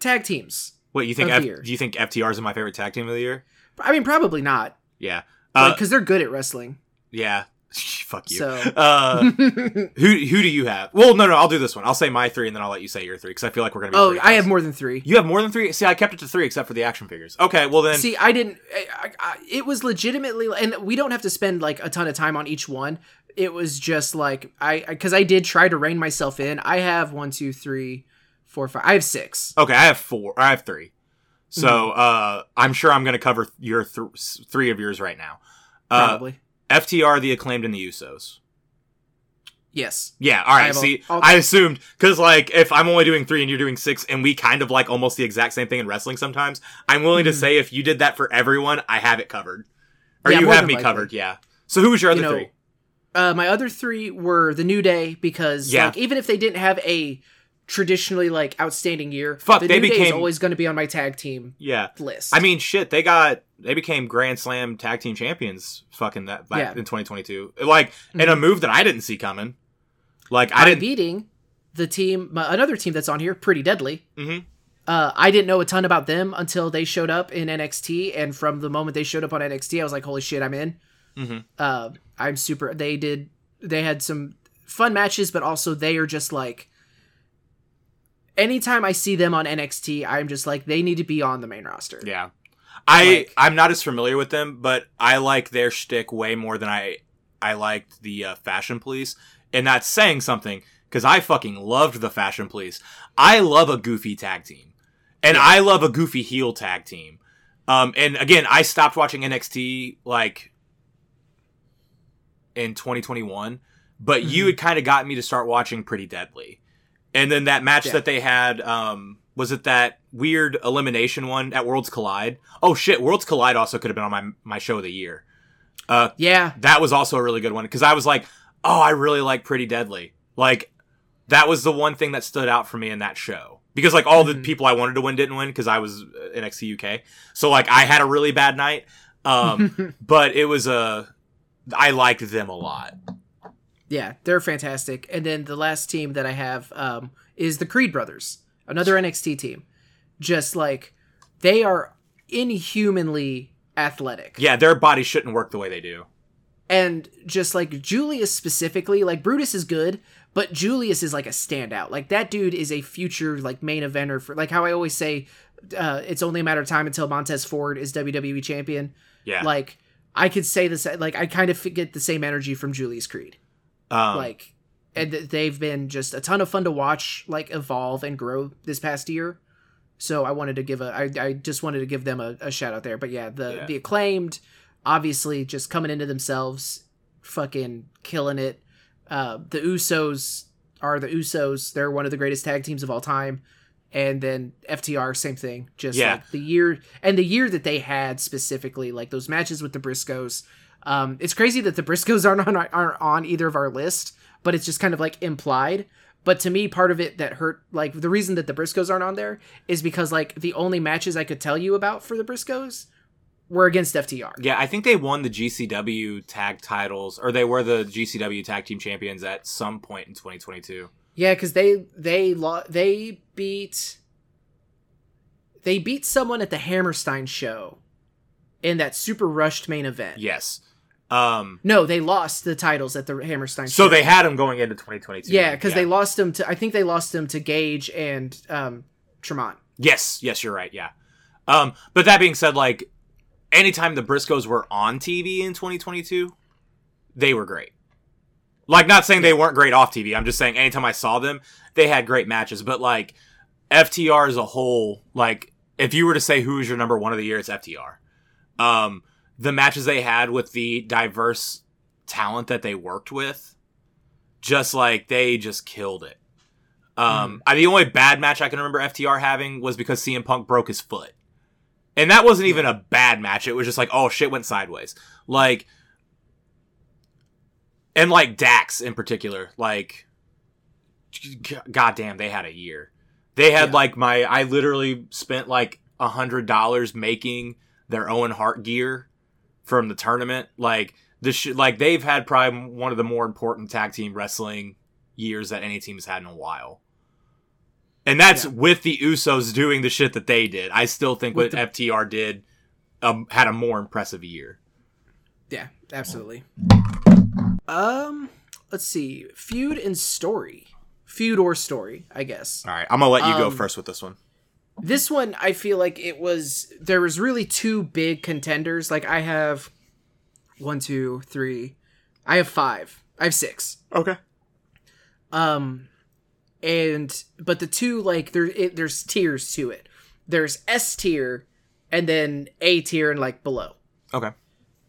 tag teams. What you think? F- do you think FTR is my favorite tag team of the year? I mean, probably not, Yeah. Uh, because they're good at wrestling. yeah. Fuck you. So, Uh, who who do you have? Well, no, no. I'll do this one. I'll say my three, and then I'll let you say your three because I feel like we're gonna be. oh, I have more than three. You have more than three. See, I kept it to three, except for the action figures. Okay, well then. See, I didn't. I, I, I, it was legitimately, and we don't have to spend like a ton of time on each one. It was just like I, because I did try to rein myself in. I have one, two, three, four, five. I have six. Okay, I have four. I have three. So Mm-hmm. uh, I'm sure I'm gonna cover your th- three of yours right now. Uh, Probably. FTR, the acclaimed, and the Usos. Yes. Yeah, all I right. a- See, I'll- assumed because like if I'm only doing three and you're doing six, and we kind of like almost the exact same thing in wrestling sometimes, I'm willing to Mhm. say if you did that for everyone, I have it covered, or Yeah, you have me likely. covered. Yeah. So who was your other You know, three? Uh, my other three were the New Day because Yeah. like even if they didn't have a traditionally like outstanding year, Fuck, the they New Day is became- always going to be on my tag team Yeah. list. I mean, shit, they got they became Grand Slam tag team champions. Fucking that back Yeah. in 2022, like in a move that I didn't see coming. Like I didn't. beating the team, my, another team that's on here, pretty deadly. Mhm. Uh, I didn't know a ton about them until they showed up in NXT, and from the moment they showed up on NXT, I was like, "Holy shit, I'm in!" Mhm. Uh, I'm super. They did. They had some fun matches, but also they are just like anytime I see them on NXT, I'm just like they need to be on the main roster. Yeah. I Like- I'm not as familiar with them, but I like their shtick way more than I I liked the uh, Fashion Police, and that's saying something because I fucking loved the Fashion Police. I love a goofy tag team, and I love a goofy heel tag team. Um, and again, I stopped watching NXT like in 2021, but you Mhm. had kind of got me to start watching Pretty Deadly, and then that match Yeah. that they had. Um, was it that weird elimination one at Worlds Collide? Oh shit, Worlds Collide also could have been on my my show of the year. Uh, Yeah, that was also a really good one because I was like, oh, I really like Pretty Deadly. Like that was the one thing that stood out for me in that show because like all the Mhm. people I wanted to win didn't win because I was uh, NXT UK. So like I had a really bad night. Um, but it was a I liked them a lot. Yeah, they're fantastic. And then the last team that I have um, is the Creed brothers, another NXT team. Just like they are inhumanly athletic. Yeah, their bodies shouldn't work the way they do. and just like Julius specifically, like Brutus is good, but Julius is like a standout. Like that dude is a future like main eventer for like how I always say, uh, it's only a matter of time until Montez Ford is WWE champion. Yeah. Like I could say this, like I kind of get the same energy from Julius Creed. Um, like, and they've been just a ton of fun to watch, like evolve and grow this past year. So I wanted to give a, I, I just wanted to give them a, a shout out there. But yeah, the Yeah. the acclaimed, obviously just coming into themselves, fucking killing it. Uh, the Usos are the Usos. They're one of the greatest tag teams of all time. And then FTR, same thing. Just Yeah. like the year and the year that they had specifically, like those matches with the Briscoes. Um, it's crazy that the Briscoes aren't on aren't on either of our list, but it's just kind of like implied. But to me, part of it that hurt, like the reason that the Briscoes aren't on there is because like the only matches I could tell you about for the Briscoes were against FTR. yeah, I think they won the GCW tag titles, or they were the GCW tag team champions at some point in 2022. Yeah, because they they lo- they beat they beat someone at the Hammerstein show in that super rushed main event. Yes. Um, No, they lost the titles at the Hammerstein. so they had them going into 2022. yeah, because they lost them to I think they lost them to Gage and um, Tremont. Yes, yes, you're right. Yeah. Um, but that being said, like anytime the Briscoes were on TV in 2022, they were great. Like, not saying they weren't great off TV. I'm just saying anytime I saw them, they had great matches. But like FTR as a whole, like if you were to say who is your number one of the year, it's FTR. Um, the matches they had with the diverse talent that they worked with, just like they just killed it. Um, I, the only bad match I can remember FTR having was because CM Punk broke his foot, and that wasn't even a bad match. It was just like, oh shit, went sideways. Like, and like Dax in particular, like, goddamn, they had a year. They had Yeah. like my, I literally spent like a hundred dollars making their Owen Hart gear from the tournament. Like this, sh- like they've had probably one of the more important tag team wrestling years that any team has had in a while. And that's Yeah. with the Usos doing the shit that they did. I still think With what FTR did um, had a more impressive year. Yeah, absolutely. Um, let's see, feud and story, feud or story, I guess. All right, I'm gonna let you go Um, first with this one. This one, I feel like it was there was really two big contenders. Like I have one, two, three. I have five. I have six. Okay. Um, and but the two like there it, there's tiers to it. There's S tier, and then A tier, and like below. Okay.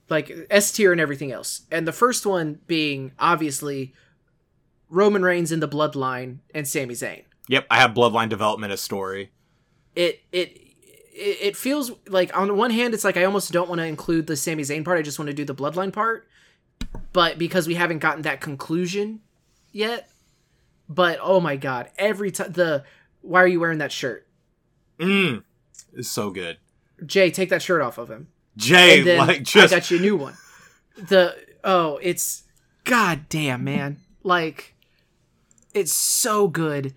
like S tier and everything else. And the first one being obviously Roman Reigns in the Bloodline and Sami Zayn. Yep, I have Bloodline Development as story. It it it feels like on the one hand it's like I almost don't want to include the Sami Zayn part. I just want to do the Bloodline part. But because we haven't gotten that conclusion yet. But oh my god, every time the why are you wearing that shirt? Mm, it's so good. Jey, take that shirt off of him. Jey, like just I got you a new one. The oh, it's god damn man. Like it's so good.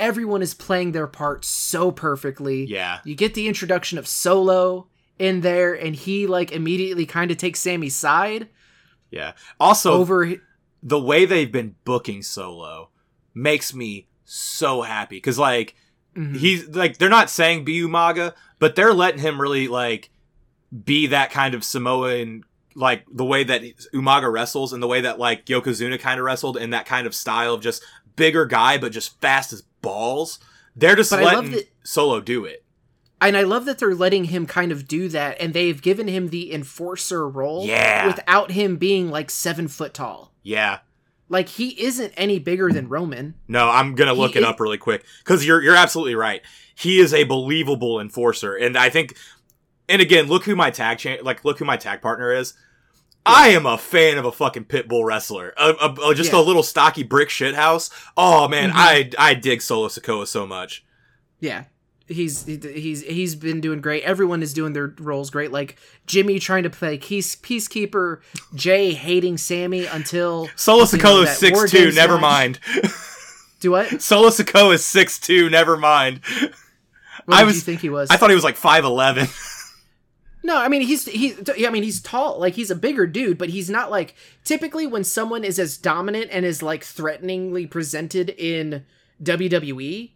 Everyone is playing their part so perfectly. yeah, You get the introduction of Solo in there and he like immediately kind of takes Sami's side yeah. Also, over the way they've been booking Solo makes me so happy because like Mhm. he's like they're not saying be Umaga, but they're letting him really like be that kind of Samoan like the way that Umaga wrestles and the way that like Yokozuna kind of wrestled in that kind of style of just bigger guy but just fast as balls. They're just But letting that- Solo do it. And I love that they're letting him kind of do that, and they've given him the enforcer role Yeah. without him being like seven foot tall. Yeah. Like he isn't any bigger than Roman. No, I'm gonna look He it is- up really quick because you're you're absolutely right. He is a believable enforcer, and I think, and again, look who my tag cha- like look who my tag partner is. I am a fan of a fucking pit bull wrestler, a, a- a- just Yeah. a little stocky brick shit house. Oh man, Mhm. I I dig Solo Sikoa so much. Yeah. He's he- he's he's been doing great. Everyone is doing their roles great. Like Jimmy trying to play peace, peacekeeper, Jey hating Sami until Solo Sikoa is six two. Never match. mind. do what? Solo Sikoa is six two. Never mind. What I did was- you think he was? I thought he was like five eleven. No, I mean he's he. I mean he's tall, like he's a bigger dude, but he's not like typically when someone is as dominant and is like threateningly presented in WWE,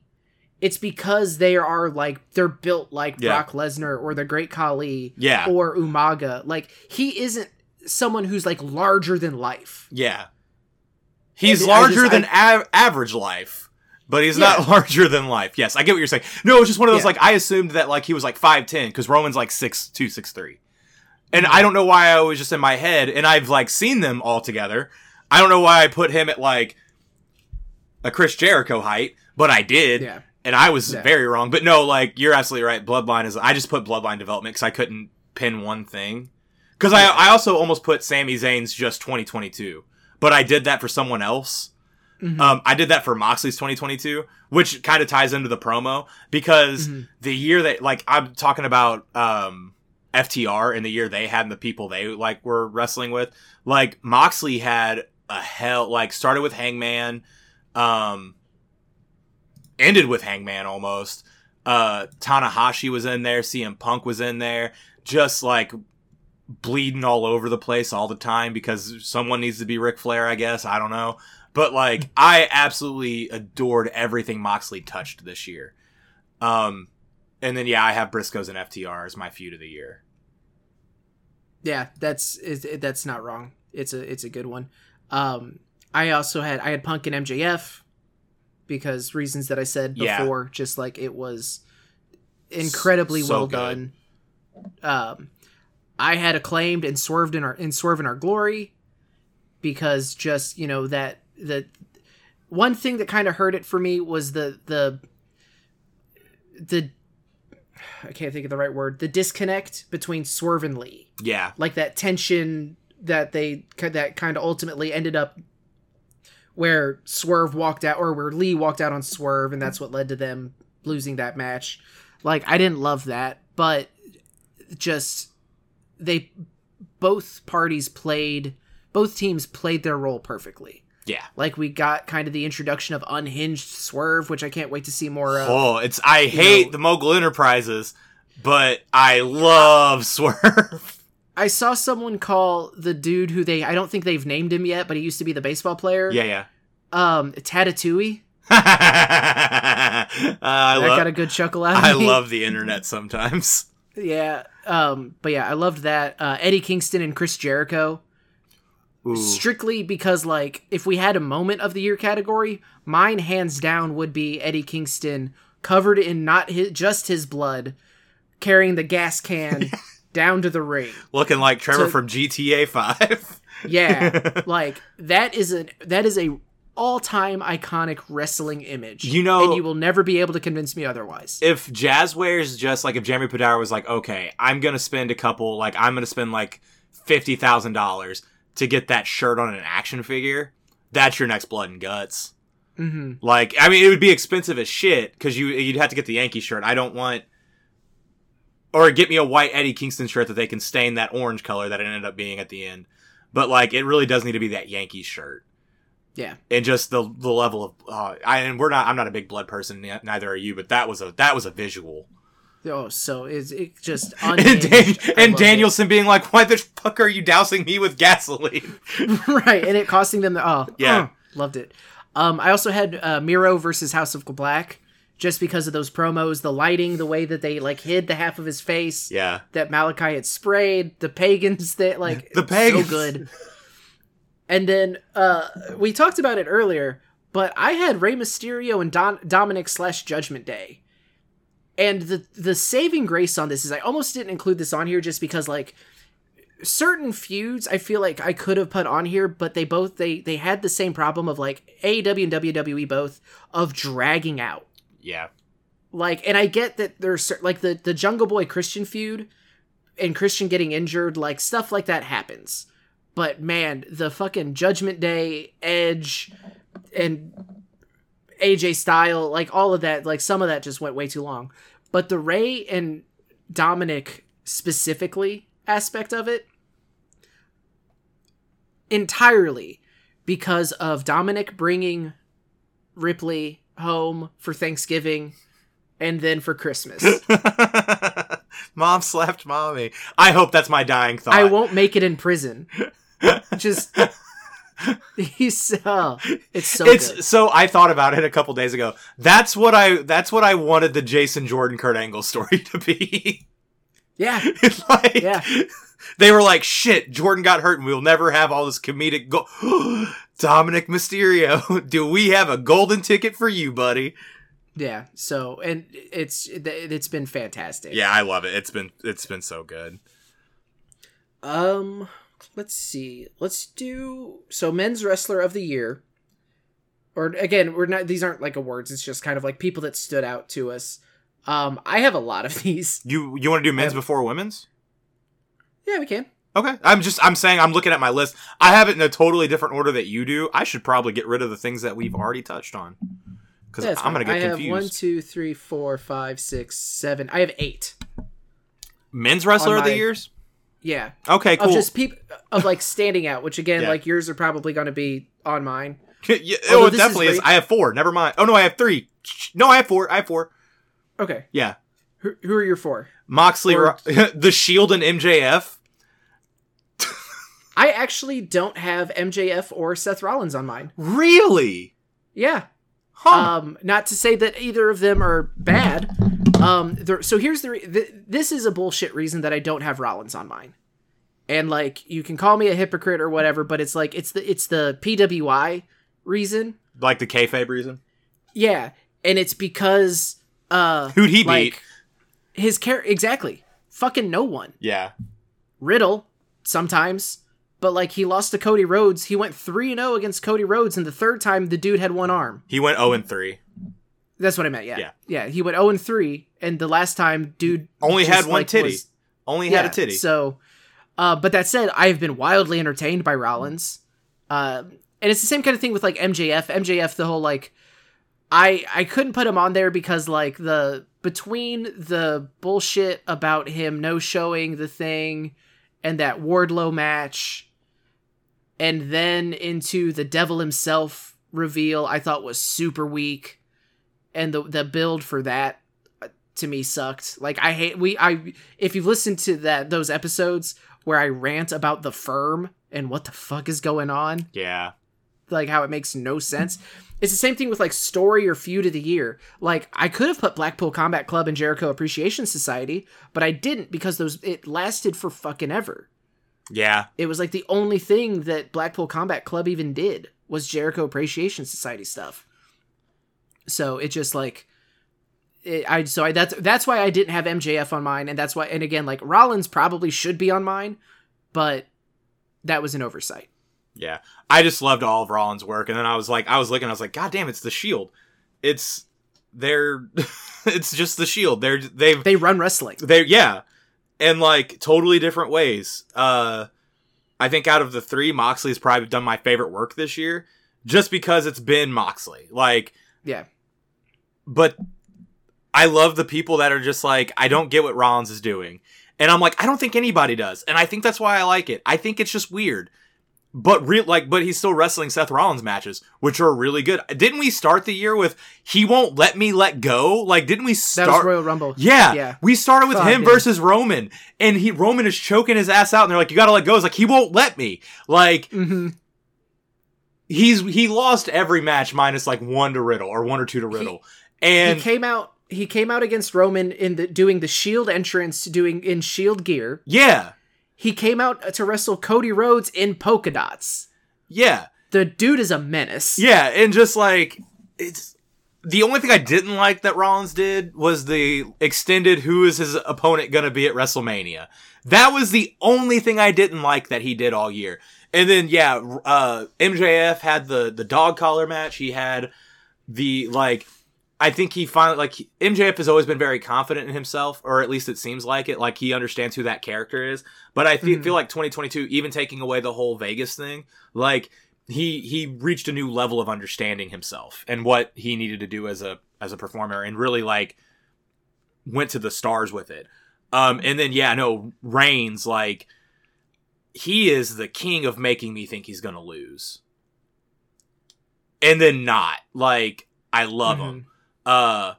it's because they are like they're built like Yeah. Brock Lesnar or the Great Khali Yeah. or Umaga. Like he isn't someone who's like larger than life. Yeah. He's And larger just- than av- average life, but he's not larger than life. Yes, I get what you're saying. No, it's just one of those Yeah. like I assumed that like he was like 5'10 because Roman's like 6'2, 6'3. And I don't know why I was just in my head, and I've like seen them all together. I don't know why I put him at like a Chris Jericho height, but I did. Yeah. And I was Yeah. very wrong. But no, like you're absolutely right. Bloodline is I just put Bloodline development because I couldn't pin one thing. Because I I also almost put Sami Zayn's just 2022, but I did that for someone else. Mhm. Um, I did that for Moxley's 2022, which kind of ties into the promo because Mhm. the year that like I'm talking about um FTR and the year they had and the people they like were wrestling with. Like Moxley had a hell like started with Hangman, um ended with Hangman almost. Uh Tanahashi was in there, CM Punk was in there, just like bleeding all over the place all the time because someone needs to be Ric Flair, I guess. I don't know. But like I absolutely adored everything Moxley touched this year. Um and then yeah, I have Briscoes and FTR as my feud of the year. Yeah, that's is that's not wrong. It's a it's a good one. Um, I also had I had Punk and MJF because reasons that I said Yeah. before. Just like it was incredibly So well good. done. Um, I had acclaimed and swerved in our in swerve in our glory because just you know that the one thing that kind of hurt it for me was the the the I can't think of the right word the disconnect between Swerve and Lee Yeah. like that tension that they that kind of ultimately ended up where Swerve walked out or where Lee walked out on Swerve and that's what led to them losing that match. Like I didn't love that, but just they both parties played both teams played their role perfectly. Yeah. Like we got kind of the introduction of unhinged Swerve, which I can't wait to see more of. Oh, it's I hate know- the Mogul Enterprises, but I love Swerve. I saw someone call the dude who they I don't think they've named him yet, but he used to be the baseball player. yeah, yeah. Um, Tatatui. uh, I that love got a good chuckle out of I me. love the internet sometimes. Yeah. Um, but yeah, I loved that. Uh, Eddie Kingston and Chris Jericho. Ooh. Strictly because like if we had a moment of the year category, mine hands down would be Eddie Kingston covered in not his, just his blood, carrying the gas can down to the ring. Looking like Trevor So- from GTA 5. Yeah, like that is a that is a all time iconic wrestling image. You know- and you will never be able to convince me otherwise. if Jazwares just like if Jeremy Padawer was like, okay, I'm gonna spend a couple, like I'm gonna spend like fifty thousand dollars to get that shirt on an action figure, that's your next blood and guts. hmm Like, I mean, it would be expensive as shit because you you'd have to get the Yankee shirt. I don't want, or get me a white Eddie Kingston shirt that they can stain that orange color that it ended up being at the end. But like, it really does need to be that Yankee shirt. Yeah. and just the the level of uh, I and we're not I'm not a big blood person neither are you but that was a that was a visual Oh, so it's it just and. Dan- and loved it. Danielson being like why the fuck are you dousing me with gasoline right, and it costing them the oh Yeah. uh, loved it. Um, I also had uh, Miro versus House of Black just because of those promos, the lighting, the way that they like hid the half of his face Yeah. that Malakai had sprayed, the pagans that like The pagans. so good. And then uh we talked about it earlier, but I had Rey Mysterio and Don- Dominic slash Judgment Day. And the the saving grace on this is I almost didn't include this on here just because like certain feuds I feel like I could have put on here, but they both they they had the same problem of like AEW and WWE both of dragging out. Yeah. like and i get that there's like the the jungle boy christian feud and christian getting injured like stuff like that happens. But man the fucking judgment day edge and aj style like all of that like some of that just went way too long but the rey and dominic specifically aspect of it entirely because of dominic bringing ripley home for thanksgiving and then for Christmas. Mom slapped mommy. I hope that's my dying thought. I won't make it in prison. Just he's oh, it's so it's good. so I thought about it a couple days ago. That's what I that's what I wanted the Jason Jordan Kurt Angle story to be. Yeah, like Yeah. they were like, shit, Jordan got hurt and we'll never have all this comedic go Dominic Mysterio, do we have a golden ticket for you, buddy? yeah. So and it's it's been fantastic. Yeah, I love it. It's been it's been so good. Um, let's see. Let's do so. Men's wrestler of the year, or again, we're not. These aren't like awards. It's just kind of like people that stood out to us. Um, I have a lot of these. You you want to do men's Yeah. before women's? Yeah, we can. Okay. I'm just I'm saying I'm looking at my list. I have it in a totally different order that you do. I should probably get rid of the things that we've already touched on. Because That's I'm gonna get I have one, confused. two, three, four, five, six, seven. I have eight. Men's wrestler on of the years? Yeah, Okay, cool. of just people of like standing out. Which again, Yeah. like yours are probably going to be on mine. yeah, oh, it this is definitely is, I have four. Never mind. Oh no, I have three. No, I have four. I have four. Okay, Yeah. who, who are your four? Moxley, Ro- the Shield, and MJF. I actually don't have MJF or Seth Rollins on mine. Really? Yeah. Huh. Um, not to say that either of them are bad. Um, there, so here's the, re- th- this is a bullshit reason that I don't have Rollins on mine. And like you can call me a hypocrite or whatever, but it's like it's the it's the PWI reason. like the kayfabe reason. Yeah, and it's because uh Who'd he like beat? his character exactly. Fucking no one. Yeah. Riddle sometimes, but like he lost to Cody Rhodes. He went 3 and 0 against Cody Rhodes and the third time the dude had one arm. He went 0 and 3. That's what I meant. Yeah. Yeah. Yeah. He went 0 and 3 and the last time dude Only had one like, titty. was- Only yeah, had a titty. So uh but that said, I've been wildly entertained by Rollins. Uh and it's the same kind of thing with like MJF. MJF the whole like I I couldn't put him on there because like the between the bullshit about him no showing the thing and that Wardlow match and then into the devil himself reveal I thought was super weak and the the build for that to me sucked. Like I hate we I if you've listened to that those episodes where I rant about the firm and what the fuck is going on, yeah. like how it makes no sense. It's the same thing with like story or feud of the year. Like I could have put Blackpool Combat Club and Jericho Appreciation Society, but I didn't because those it lasted for fucking ever. Yeah. It was like the only thing that Blackpool Combat Club even did was Jericho Appreciation Society stuff. So it just like it, I so I that's that's why I didn't have MJF on mine, and that's why and again like Rollins probably should be on mine, but that was an oversight. Yeah. I just loved all of Rollins' work. And then I was like, I was looking, I was like, God damn, it's the Shield. It's, they're, it's just the Shield. They're, they've, They run wrestling. they yeah and like totally different ways uh i think out of the three moxley's probably done my favorite work this year just because it's been moxley like Yeah. but i love the people that are just like i don't get what rollins is doing and i'm like i don't think anybody does and i think that's why i like it i think it's just weird but real like but he's still wrestling Seth Rollins matches which are really good. Didn't we start the year with he won't let me let go? Like didn't we That start was Royal Rumble. yeah, Yeah. We started with Oh, him versus Roman, and he Roman is choking his ass out, and they're like, "You gotta let go." It's like he won't let me. Like hmm he's he lost every match minus like one to Riddle or one or two to Riddle, And he came out. He came out against Roman in the doing the Shield entrance, doing in Shield gear. yeah, He came out to wrestle Cody Rhodes in polka dots. yeah, The dude is a menace. yeah, and just like it's the only thing I didn't like that Rollins did was the extended who is his opponent going to be at WrestleMania. That was the only thing I didn't like that he did all year. And then yeah, uh MJF had the the dog collar match. He had the like I think he finally like MJF has always been very confident in himself, or at least it seems like it. Like he understands who that character is. But I fe- Mhm. feel like 2022, even taking away the whole Vegas thing, like he he reached a new level of understanding himself and what he needed to do as a as a performer, and really like went to the stars with it. Um, and then yeah, no Reigns like he is the king of making me think he's gonna lose, and then not like I love him. Uh,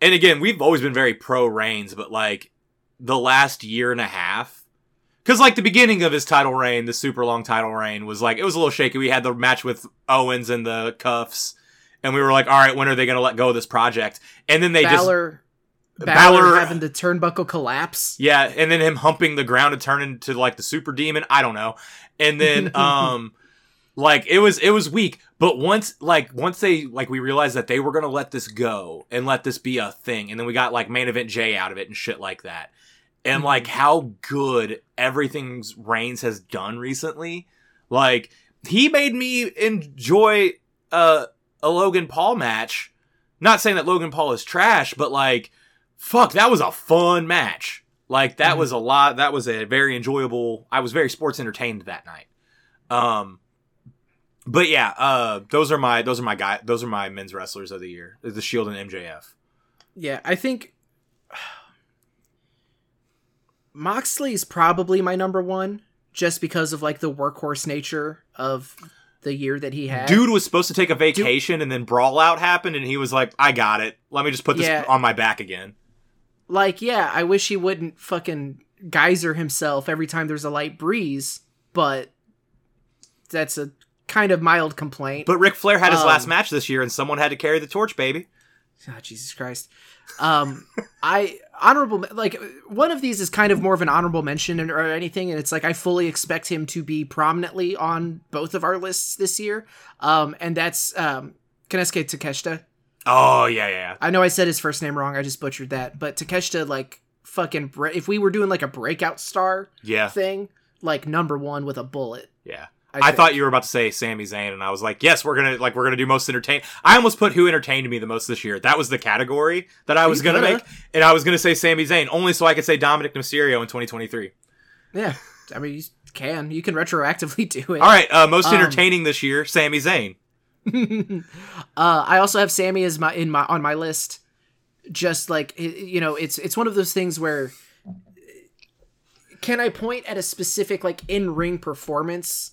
and again, we've always been very pro Reigns, but like the last year and a half, because like the beginning of his title reign, the super long title reign was like it was a little shaky. We had the match with Owens and the cuffs, and we were like, all right, when are they going to let go of this project? And then they just Balor, Balor, Balor- having the turnbuckle collapse. yeah, and then him humping the ground to turn into like the super demon. I don't know. And then um like it was it was weak, but once like once they like we realized that they were gonna let this go and let this be a thing, and then we got like main event Jey out of it and shit like that. And Mhm. like how good everything's Reigns has done recently. Like he made me enjoy uh, a Logan Paul match. Not saying that Logan Paul is trash, but like fuck, that was a fun match. Like that Mhm. was a lot. That was a very enjoyable. I was very sports entertained that night. Um, but yeah, uh, those are my those are my guy those are my men's wrestlers of the year. The Shield and MJF. Yeah, I think Moxley is probably my number one, just because of like the workhorse nature of the year that he had. Dude was supposed to take a vacation and then brawl out happened and he was like, I got it. Let me just put this Yeah. on my back again. like, yeah, I wish he wouldn't fucking geyser himself every time there's a light breeze, but that's a kind of mild complaint. But Ric Flair had his Um, last match this year and someone had to carry the torch, baby. Oh, Jesus Christ. Um, I honorable like one of these is kind of more of an honorable mention or anything, and it's like I fully expect him to be prominently on both of our lists this year. Um, and that's um, Kanesuke Takeshita. Oh yeah, yeah. yeah. I know I said his first name wrong. I just butchered that, but Takeshita like fucking bre- if we were doing like a breakout star Yeah. thing, like number one with a bullet. Yeah. I, I thought you were about to say Sami Zayn, and I was like, "Yes, we're gonna like we're gonna do most entertain." I almost put who entertained me the most this year. That was the category that I was You gonna coulda. make, and I was gonna say Sami Zayn only so I could say Dominic Mysterio in 2023. yeah. I mean, you can you can retroactively do it. All right, uh, most Um, entertaining this year, Sami Zayn. uh, I also have Sami as my in my on my list. Just like you know, it's it's one of those things where can I point at a specific like in ring performance,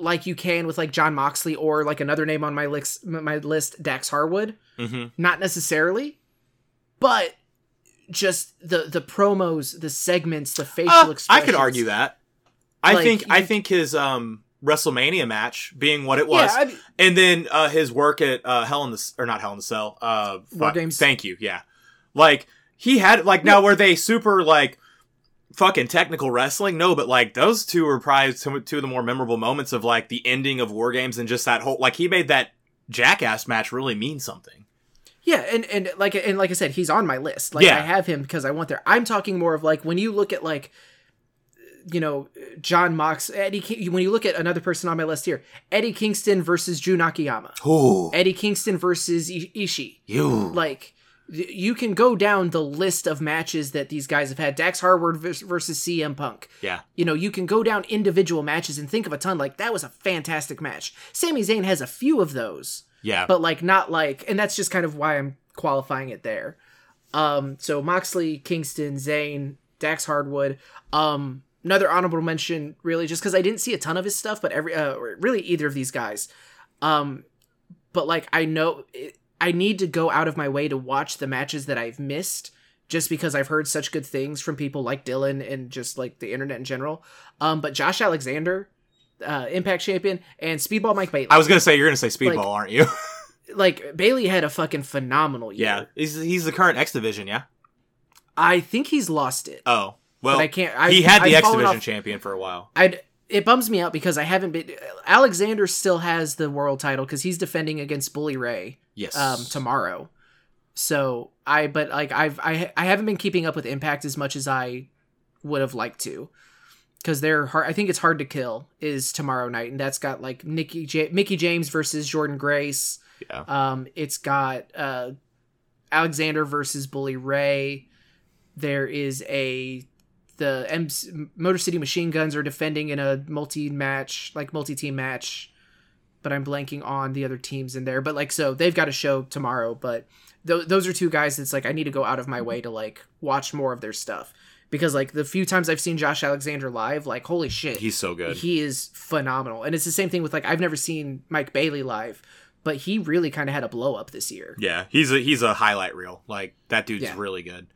like you can with like Jon Moxley or like another name on my list my list Dax Harwood? hmm Not necessarily, but just the the promos, the segments, the facial Uh, I could argue that. I Like, think I think his um WrestleMania match being what it was, Yeah, I, and then uh, his work at uh, Hell in the or not Hell in the Cell, uh, War Games. Thank you. Yeah, like he had like now were they super like fucking technical wrestling? No, but like those two were probably some, two of the more memorable moments of like the ending of War Games and just that whole like he made that Jackass match really mean something. Yeah, and and like and like I said, he's on my list. Like Yeah. I have him because I want there. I'm talking more of like when you look at like you know Jon Mox, Eddie. King, when you look at another person on my list here, Eddie Kingston versus Jun Akiyama, Ooh, Eddie Kingston versus Ishii. you Like you can go down the list of matches that these guys have had. Dax Harwood versus CM Punk. yeah. You know, you can go down individual matches and think of a ton. Like that was a fantastic match. Sami Zayn has a few of those Yeah, but like not like and that's just kind of why i'm qualifying it there um so moxley kingston zayn dax harwood um another honorable mention really just because i didn't see a ton of his stuff but every uh or really either of these guys um but like i know it, i need to go out of my way to watch the matches that i've missed just because i've heard such good things from people like dylan and just like the internet in general um but josh alexander uh impact champion and speedball mike bailey I was gonna say you're gonna say Speedball, Like- aren't you? like Bailey had a fucking phenomenal year. Yeah, he's he's the current X Division. Yeah. I think he's lost it. Oh well, but I can't. I, he had the I've X Division off- champion for a while. I'd it bums me out because I haven't been. Alexander still has the world title because he's defending against Bully Ray Yes. um, tomorrow. So I, but like I've I I haven't been keeping up with Impact as much as I would have liked to, because they're hard. I think it's hard to kill is tomorrow night, and that's got like Nikki J- Mickey James versus Jordynne Grace. Yeah. Um, it's got uh, Alexander versus Bully Ray. There is a the M- Motor City Machine Guns are defending in a multi match, like multi team match. But I'm blanking on the other teams in there. But like, so they've got a show tomorrow. But th- those are two guys that's like I need to go out of my way to like watch more of their stuff because like the few times I've seen Josh Alexander live, like holy shit, He's so good. he is phenomenal. And it's the same thing with like I've never seen Mike Bailey live, but he really kind of had a blow up this year. yeah, he's a he's a highlight reel. Like that dude's Yeah. really good.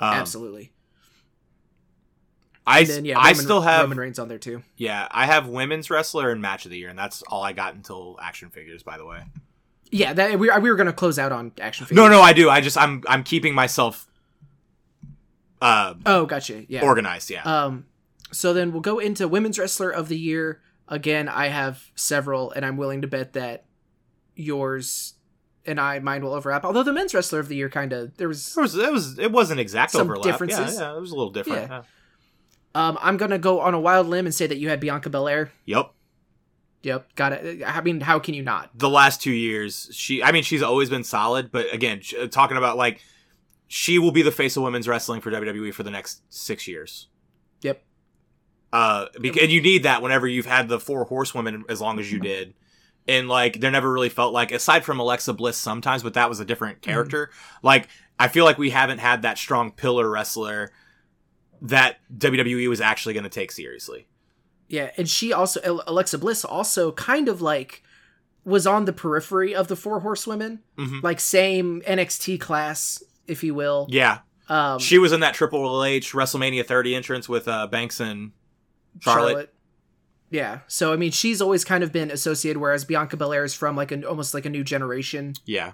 Um, Absolutely. I then yeah, I Roman, still have Roman Reigns on there too. yeah I have women's wrestler and match of the year, and that's all I got until action figures. By the way. Yeah, that we, we were gonna close out on action figures. No, no, I do. I just I'm I'm keeping myself uh Oh, gotcha. Yeah. organized. Yeah. Um, so then we'll go into women's wrestler of the year. Again, I have several, and I'm willing to bet that yours and I mine will overlap. Although the men's wrestler of the year kind of there was. There was, it was it wasn't exact Some overlap. differences. Yeah, yeah, it was a little different. Yeah. yeah. Um, I'm gonna go on a wild limb and say that you had Bianca Belair. Yep. Yep, got it. I mean, how can you not? The last two years, she I mean she's always been solid, but again, talking about like she will be the face of women's wrestling for WWE for the next six years. Yep. Uh, because, and you need that whenever you've had the four horsewomen as long as you did. And like, there never really felt like, aside from Alexa Bliss sometimes, but that was a different character. Like, I feel like we haven't had that strong pillar wrestler that WWE was actually going to take seriously. Yeah, and she also Alexa Bliss also kind of like was on the periphery of the four horsewomen, Mhm. like same NXT class, if you will. Yeah, Um, she was in that Triple H WrestleMania 30 entrance with uh, Banks and Charlotte. Yeah, so I mean, she's always kind of been associated, whereas Bianca Belair is from like an almost like a new generation, Yeah,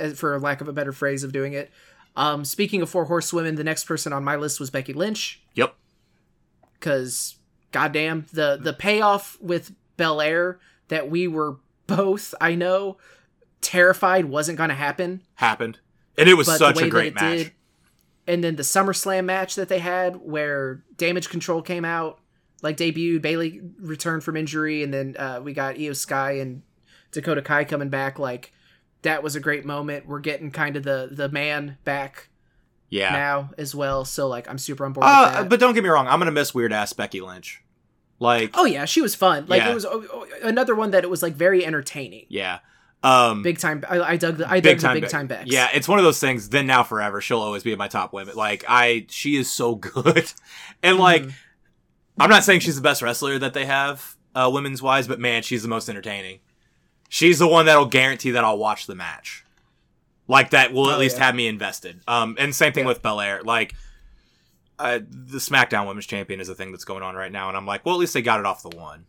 uh, for lack of a better phrase of doing it. Um, speaking of four horsewomen, the next person on my list was Becky Lynch. Yep. because goddamn the the payoff with Belair that we were both I know terrified wasn't going to happen, happened, and it was but such a great match. did, and then the SummerSlam match that they had where Damage Control came out, like debuted, Bayley returned from injury, and then uh, we got Iyo Sky and Dakota Kai coming back. Like that was a great moment. We're getting kind of the the man back Yeah. now as well. So like I'm super on board with Uh, that. but don't get me wrong, I'm gonna miss weird ass Becky Lynch. Like, Oh yeah, she was fun. Like Yeah. it was oh, oh, another one that it was like very entertaining. yeah, um, Big time. I, I dug the I dug big the time, big Beck- time Becks. Yeah, it's one of those things. Then now forever, she'll always be in my top women. Like I, she is so good, and like Mhm. I'm not saying she's the best wrestler that they have, uh, women's wise, but man, she's the most entertaining. She's the one that'll guarantee that I'll watch the match. Like that will at Oh, least yeah. have me invested. Um, and same thing Yeah. with Belair. Like, uh, the SmackDown Women's Champion is a thing that's going on right now, and I'm like, well, at least they got it off the one.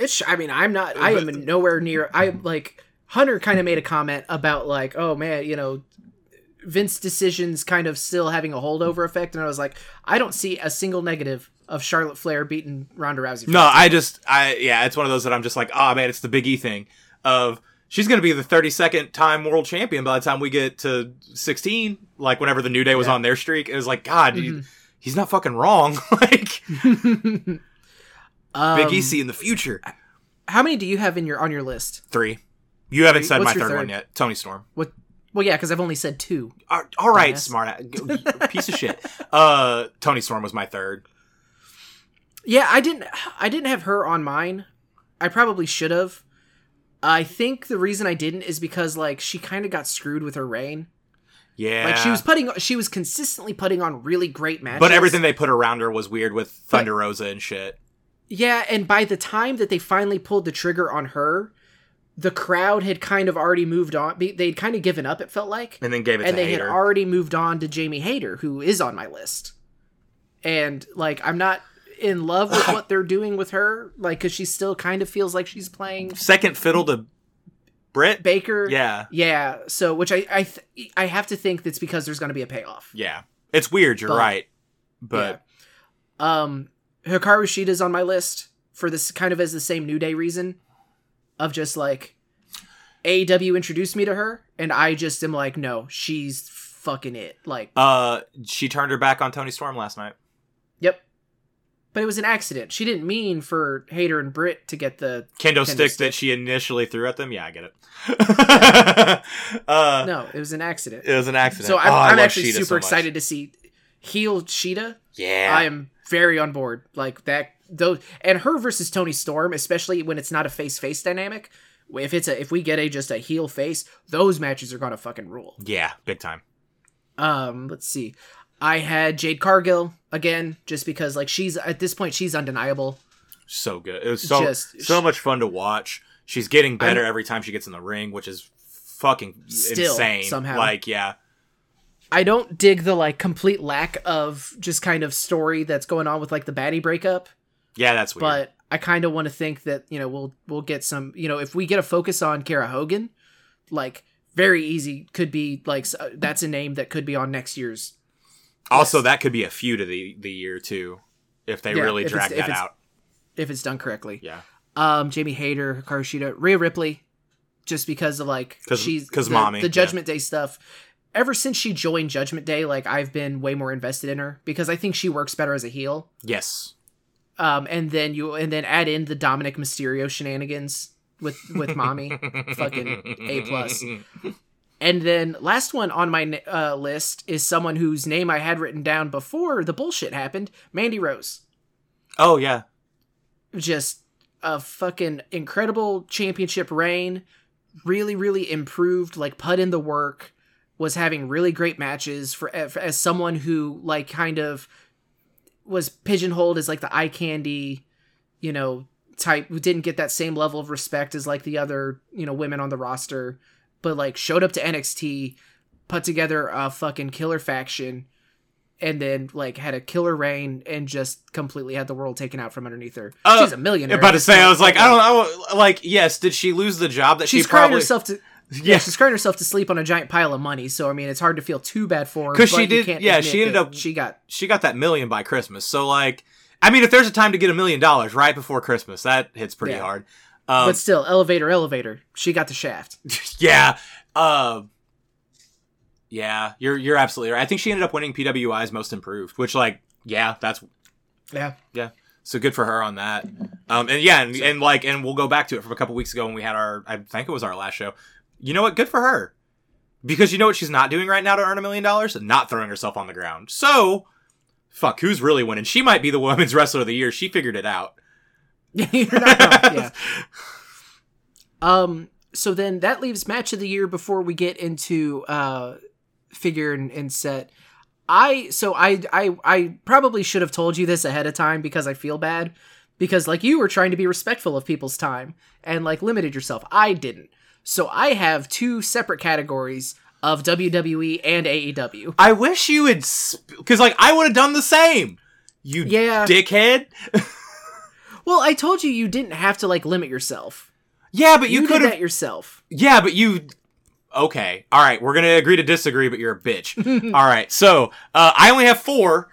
It's. I mean, I'm not. I am nowhere near. I like Hunter kind of made a comment about like, oh man, you know, Vince decisions kind of still having a holdover effect, and I was like, I don't see a single negative of Charlotte Flair beating Ronda Rousey. No, I just, I yeah, it's one of those that I'm just like, oh man, it's the Big E thing of she's gonna be the 32nd time world champion by the time we get to 16. Like whenever the New Day was Yeah. on their streak, it was like, God, Mhm. he's not fucking wrong. like um, Big E see in the future. How many do you have in your on your list? Three. You haven't Three. said What's my your third, one yet. Toni Storm. What? Well, yeah, because I've only said two. All all right, Dumbass. smart ass- piece of shit. Uh, Toni Storm was my third. Yeah, I didn't. I didn't have her on mine. I probably should have. I think the reason I didn't is because like she kind of got screwed with her reign. Yeah, Like she was putting, she was consistently putting on really great matches. but everything they put around her was weird with Thunder Rosa and shit. Yeah, and by the time that they finally pulled the trigger on her, the crowd had kind of already moved on. They'd kind of given up. It felt like, And then gave it and they had already moved on to Jamie Hayter, who is on my list. And like, I'm not in love with what they're doing with her, like, because she still kind of feels like she's playing. Second fiddle to Britt. Baker. Yeah, Yeah. So, which I I th- I have to think that's because there's going to be a payoff. yeah. It's weird. You're But- right, but Yeah. um, Hikaru Shida's on my list for this kind of as the same New Day reason of just like AEW introduced me to her, and I just am like, no, she's fucking it. Like, uh, she turned her back on Toni Storm last night. But it was an accident. She didn't mean for Hayter and Britt to get the Kendo, Kendo stick, stick. that she initially threw at them. Yeah, I get it. uh, no. It was an accident. It was an accident. So I'm, Oh, I'm actually Shida super so excited to see heel Shida. Yeah, I am very on board. Like that those and her versus Toni Storm, especially when it's not a face face dynamic. If it's a if we get a just a heel face, those matches are gonna fucking rule. yeah, big time. Um, let's see. I had Jade Cargill again, just because like she's at this point she's undeniable. So good. It was so Just- so much fun to watch. She's getting better every time she gets in the ring, which is fucking insane. somehow. Like, yeah, I don't dig the like complete lack of just kind of story that's going on with like the baddie breakup. yeah, that's weird. but I kind of want to think that you know we'll we'll get some you know if we get a focus on Kiera Hogan, like very easy could be like uh, that's a name that could be on next year's. Also, yes. that could be a feud of the the year too, if they Yeah, really if drag if that out. if it's done correctly. Yeah, Um, Jamie Hayter, Hikaru Shida, Rhea Ripley, just because of like 'Cause- she's 'cause the, mommy, the yeah. Judgment Day stuff. Ever since she joined Judgment Day, like I've been way more invested in her because I think she works better as a heel. yes, Um, and then you and then add in the Dominik Mysterio shenanigans with with mommy. Fucking A plus. And then last one on my uh, list is someone whose name I had written down before the bullshit happened, Mandy Rose. Oh yeah, Just a fucking incredible championship reign, really really improved, like put in the work, was having really great matches for, for as someone who like kind of was pigeonholed as like the eye candy, you know, type who didn't get that same level of respect as like the other, you know, women on the roster, but like showed up to NXT, put together a fucking killer faction, and then like had a killer reign and just completely had the world taken out from underneath her. Uh, She's a millionaire. about to say, I was like, I don't know, like, yes, did she lose the job that She's she crying probably? herself to yeah, yeah, she's crying herself to sleep on a giant pile of money. So I mean, it's hard to feel too bad for her 'Cause but she did- yeah, she ended up- She got she got that million by Christmas. So like, I mean, if there's a time to get a million dollars right before Christmas, that hits pretty Yeah. hard. Um, but still, elevator, elevator. She got the shaft. yeah, uh, yeah, you're you're absolutely right. I think she ended up winning PWI's Most Improved, which like, yeah, that's Yeah. Yeah. So good for her on that. Um, and yeah, and, and like, and we'll go back to it from a couple weeks ago when we had our, I think it was our last show. You know what? Good for her. Because you know what she's not doing right now to earn a million dollars? Not throwing herself on the ground. So, fuck, who's really winning? She might be the women's wrestler of the year. She figured it out. You're not wrong. Yeah. Um. So then that leaves match of the year before we get into uh figure and, and set. I so I I I probably should have told you this ahead of time because I feel bad because like you were trying to be respectful of people's time and like limited yourself. I didn't. So I have two separate categories of WWE and AEW. I wish you had, because like I would have done the same. You Yeah. dickhead. Well, I told you you didn't have to like limit yourself. Yeah, but you, You, could have. yourself. Yeah, but you. Okay, all right, we're gonna agree to disagree, but you're a bitch. all right, so uh, I only have four,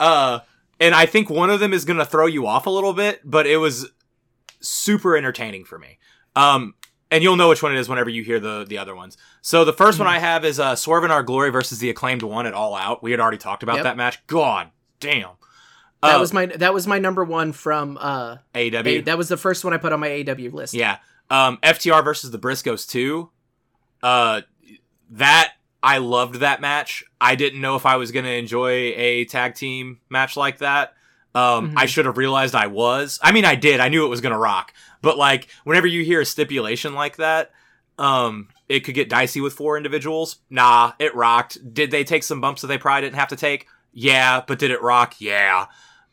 uh, and I think one of them is gonna throw you off a little bit, but it was super entertaining for me. Um, and you'll know which one it is whenever you hear the the other ones. So the 1st one I have is uh, Swerve in Our Glory versus the acclaimed one at All Out. We had already talked about Yep. that match. God damn. That Uh, was my that was my number one from uh AEW. A, that was the first one I put on my AW list. Yeah. Um, FTR versus the Briscoes too. Uh, that I loved that match. I didn't know if I was gonna enjoy a tag team match like that. Um, Mhm. I should have realized I was. I mean, I did. I knew it was gonna rock. But like, whenever you hear a stipulation like that, um, it could get dicey with four individuals. Nah, it rocked. Did they take some bumps that they probably didn't have to take? Yeah, but did it rock? Yeah.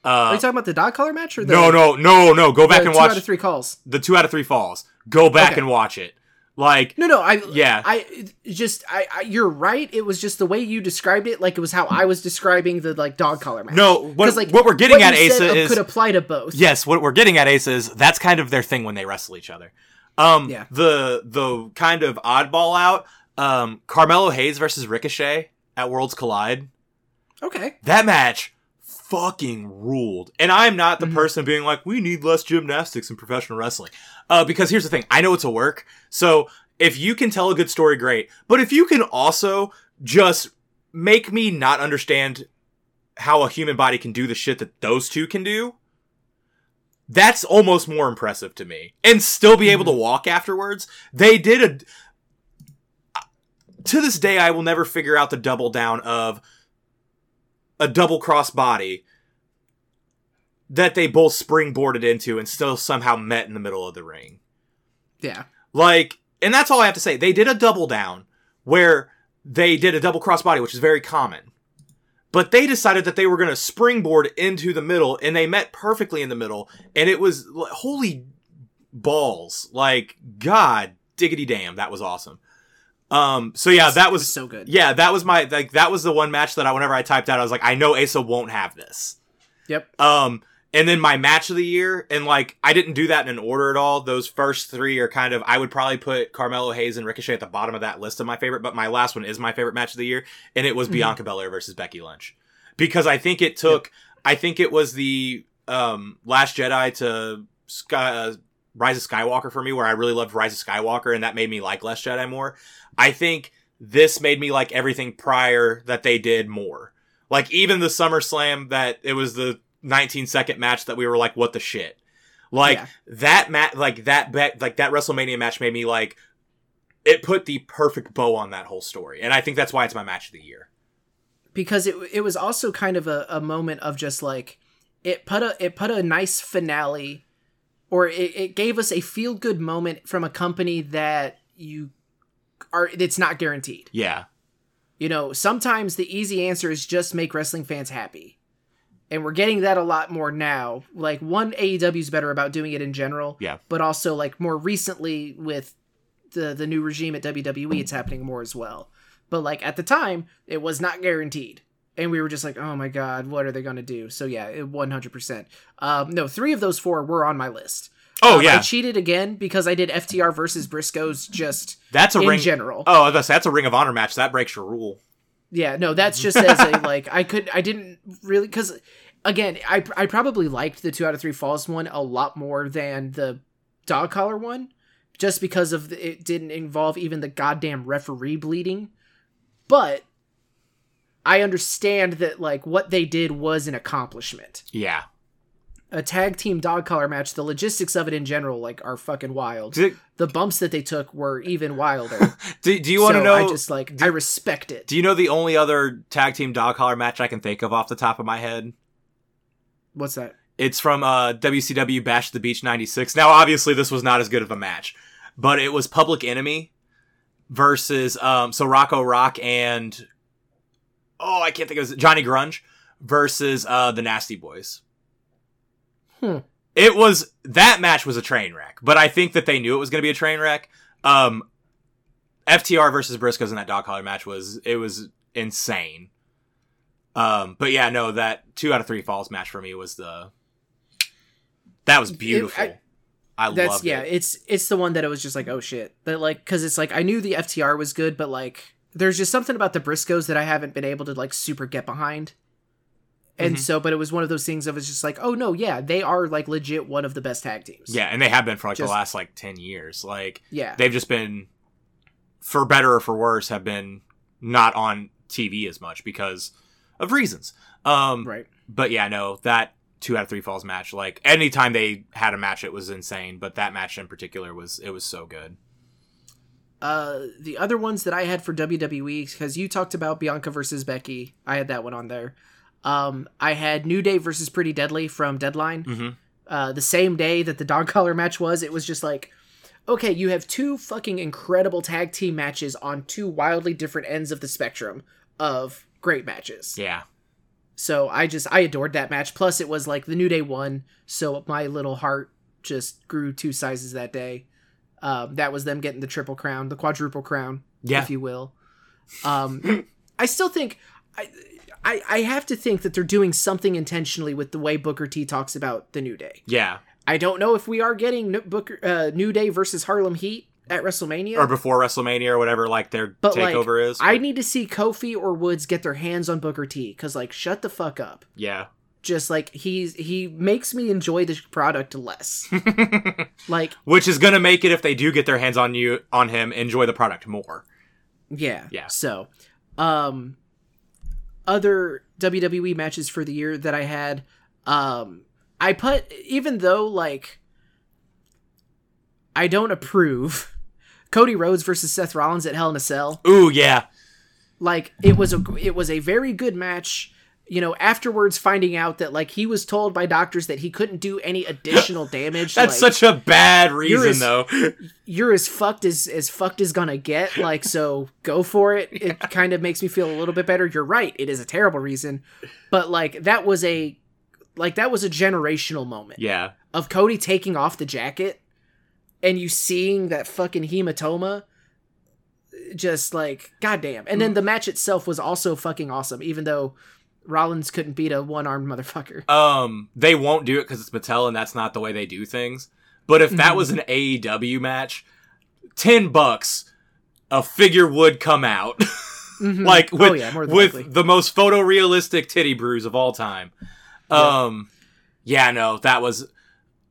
Are Uh, you talking about the dog collar match or the no, no, no, no. Go back and two watch out of three calls? the two out of three falls. Go back Okay. and watch it. Like, No, no, I yeah, I just I, I you're right. It was just the way you described it, like it was how I was describing the like dog collar match. no. What, 'Cause, like, what we're getting at, you Asa, is could apply to both. yes. What we're getting at, Asa, is that's kind of their thing when they wrestle each other. Um, Yeah. the the kind of oddball out, um, Carmelo Hayes versus Ricochet at Worlds Collide. Okay. That match fucking ruled. And I'm not the Mhm. person being like, we need less gymnastics in professional wrestling. Uh, because here's the thing, I know it's a work. So if you can tell a good story, great. But if you can also just make me not understand how a human body can do the shit that those two can do, that's almost more impressive to me. And still be able to walk afterwards. They did a. To this day, I will never figure out the double down of a double cross body that they both springboarded into and still somehow met in the middle of the ring. Yeah. Like, and that's all I have to say. They did a double down where they did a double cross body, which is very common. But they decided that they were going to springboard into the middle and they met perfectly in the middle. And it was holy balls. Like, God diggity damn. That was awesome. Um, so yeah, that It was so good. yeah, that was my like that was the one match that I whenever I typed out, I was like, I know Asa won't have this. Yep. Um, and then my match of the year, and like I didn't do that in an order at all. Those first three are kind of I would probably put Carmelo Hayes and Ricochet at the bottom of that list of my favorite, but my last one is my favorite match of the year, and it was Mhm. Bianca Belair versus Becky Lynch. Because I think it took I think it was the um Last Jedi to Sky uh, Rise of Skywalker for me, where I really loved Rise of Skywalker, and that made me like Last Jedi more. I think this made me like everything prior that they did more. Like even the SummerSlam that it was the 19 second match that we were like, what the shit? Like Yeah. that match, like that bet, like that WrestleMania match made me like, it put the perfect bow on that whole story. And I think that's why it's my match of the year. because it it was also kind of a, a moment of just like it put a it put a nice finale or it, it gave us a feel good moment from a company that you are it's not guaranteed. Yeah. You know, sometimes the easy answer is just make wrestling fans happy. And we're getting that a lot more now. Like one AEW's better about doing it in general. Yeah. But also like more recently with the the new regime at WWE, it's happening more as well. But like at the time, it was not guaranteed. And we were just like, oh my god, what are they gonna do? So yeah, one hundred percent. Um no, three of those four were on my list. Oh Um, yeah. I cheated again because I did FTR versus Briscoes just that's a in ring. general. Oh, I was gonna say, that's a Ring of Honor match. That breaks your rule. Yeah, no, that's just as a like I could I didn't really because again I I probably liked the two out of three falls one a lot more than the dog collar one, just because of the, it didn't involve even the goddamn referee bleeding, but I understand that like what they did was an accomplishment. Yeah. A tag team dog collar match, the logistics of it in general like are fucking wild. Do, The bumps that they took were even wilder. do, do you want to So know? I just like I respect it. do you know the only other tag team dog collar match I can think of off the top of my head? What's that? It's from uh, WCW Bash at the Beach 96. Now, obviously, this was not as good of a match, but it was Public Enemy versus, um, so Rocco Rock and, oh, I can't think of it, Johnny Grunge versus uh, the Nasty Boys. Hmm. It was, that match was a train wreck, but I think that they knew it was going to be a train wreck. Um, FTR versus Briscoes in that dog collar match was, it was insane. Um, but yeah, no, that two out of three falls match for me was the, that was beautiful. I- I, That's loved yeah, it. it's it's the one that it was just like oh shit, that like because it's like I knew the FTR was good, but like there's just something about the Briscoes that I haven't been able to like super get behind, and Mhm. so but it was one of those things of it's just like oh no yeah they are like legit one of the best tag teams Yeah, and they have been for like Just- the last like ten years. Like yeah they've just been, for better or for worse, have been not on TV as much because of reasons. Um, right but yeah, no, that two out of three falls match. Like anytime they had a match, it was insane. But that match in particular was it was so good. Uh the other ones that I had for WWE because you talked about Bianca versus Becky I had that one on there um I had New Day versus Pretty Deadly from Deadline hmm uh, the same day that the dog collar match was, it was just like, okay, you have two fucking incredible tag team matches on two wildly different ends of the spectrum of great matches. Yeah, So I just I adored that match. Plus, it was like the New Day won, so my little heart just grew two sizes that day. Um, that was them getting the triple crown, the quadruple crown, yeah, if you will. Um, I still think I, I I have to think that they're doing something intentionally with the way Booker T talks about the New Day. yeah. I don't know if we are getting Booker, uh, New Day versus Harlem Heat at WrestleMania. or before WrestleMania or whatever like their but like, takeover is. I need to see Kofi or Woods get their hands on Booker T because like shut the fuck up. yeah. Just like he's he makes me enjoy the product less. like Which is gonna make it if they do get their hands on you on him, enjoy the product more. yeah Yeah. So, um, other WWE matches for the year that I had, um, I put even though like I don't approve Cody Rhodes versus Seth Rollins at Hell in a Cell. Ooh, yeah. like it was a it was a very good match you know afterwards finding out that like he was told by doctors that he couldn't do any additional damage That's like, such a bad reason as- though. you're as fucked as as fucked as gonna get like so go for it it kind of makes me feel a little bit better you're right it is a terrible reason but like that was a like that was a generational moment yeah. of Cody taking off the jacket and you seeing that fucking hematoma just like goddamn. And then mm. the match itself was also fucking awesome even though Rollins couldn't beat a one-armed motherfucker. Um, they won't do it because it's Mattel and that's not the way they do things. But if Mm-hmm. that was an AEW match, ten bucks, a figure would come out. Mhm. like with, oh yeah, with likely. the most photorealistic titty brews of all time. Um, yeah, no, that was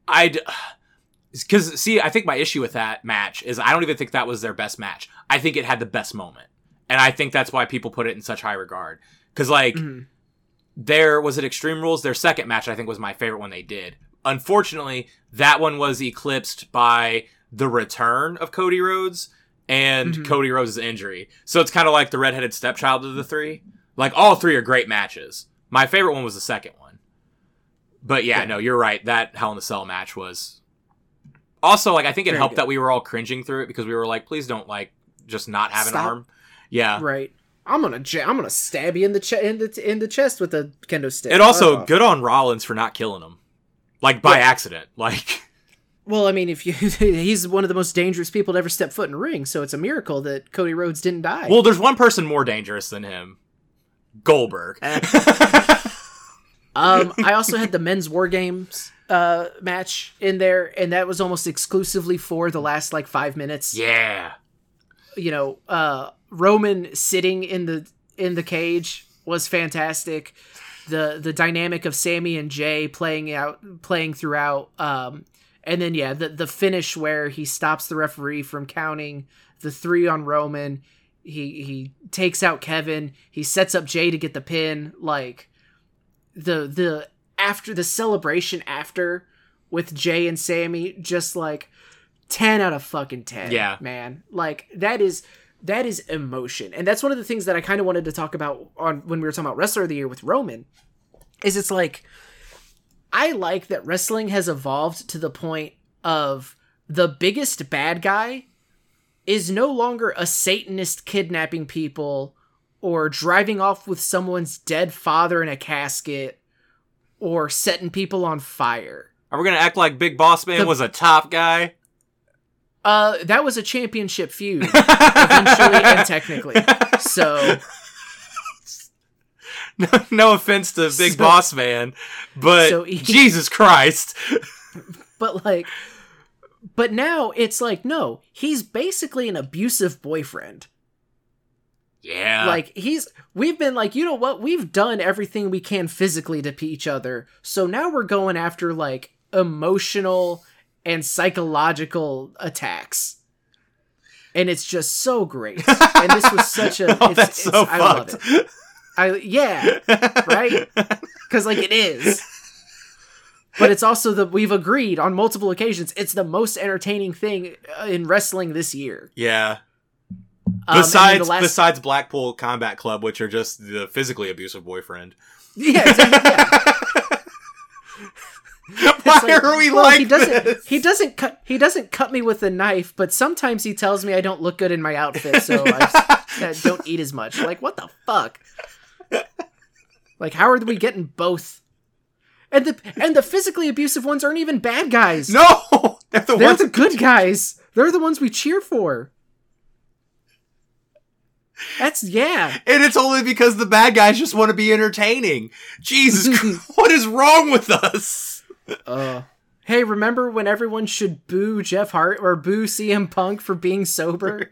I'd because see, I think my issue with that match is I don't even think that was their best match. I think it had the best moment, and I think that's why people put it in such high regard. Because like Mhm. There was it Extreme Rules. Their second match, I think, was my favorite one they did. Unfortunately, that one was eclipsed by the return of Cody Rhodes and Mhm. Cody Rhodes' injury. So it's kind of like the redheaded stepchild of the three. Like all three are great matches. My favorite one was the second one. But yeah, Yeah. no, you're right. That Hell in the Cell match was also like I think it Very helped good. that we were all cringing through it because we were like, please don't like just not have an arm. Yeah. Right. I'm gonna I'm gonna stab you in the che- in the in the chest with a kendo stick. And also good on Rollins for not killing him. Like by Yeah. accident. Like Well, I mean, if you he's one of the most dangerous people to ever step foot in a ring, so it's a miracle that Cody Rhodes didn't die. Well, there's one person more dangerous than him. Goldberg. Um, I also had the men's war games uh match in there, and that was almost exclusively for the last like five minutes. yeah. You know, uh, Roman sitting in the in the cage was fantastic. The the dynamic of Sami and Jey playing out playing throughout. Um, and then yeah, the the finish where he stops the referee from counting the three on Roman. He he takes out Kevin. He sets up Jey to get the pin. Like the the after the celebration after with Jey and Sami, just like ten out of fucking ten. Yeah. man. Like that is that is emotion, and that's one of the things that I kind of wanted to talk about on when we were talking about wrestler of the year with Roman. Is it's like I like that wrestling has evolved to the point of the biggest bad guy is no longer a Satanist kidnapping people or driving off with someone's dead father in a casket or setting people on fire. Are we gonna act like Big Boss Man The- was a top guy? Uh, that was a championship feud, eventually and technically. So, No, no offense to Big So- Boss Man, but So he- Jesus Christ. but like, but now it's like, no, he's basically an abusive boyfriend. Yeah. like he's we've been like you know what we've done everything we can physically to each other so now we're going after like emotional and psychological attacks and it's just so great and this was such a oh, it's, that's it's- so i love it i yeah right? because like it is but it's also the we've agreed on multiple occasions it's the most entertaining thing uh, in wrestling this year yeah. Um, Besides, the last- besides Blackpool Combat Club, which are just the physically abusive boyfriend. yeah, exactly, yeah. Why like, are we well, like he doesn't this? he doesn't cut he doesn't cut me with a knife but sometimes he tells me i don't look good in my outfit so i don't eat as much like what the fuck like how are we getting both and the and the physically abusive ones aren't even bad guys No, they're the they're ones. the good guys they're the ones we cheer for that's yeah and it's only because the bad guys just want to be entertaining. Jesus Christ, what is wrong with us? Uh Hey, remember when everyone should boo Jeff Hart or boo CM Punk for being sober?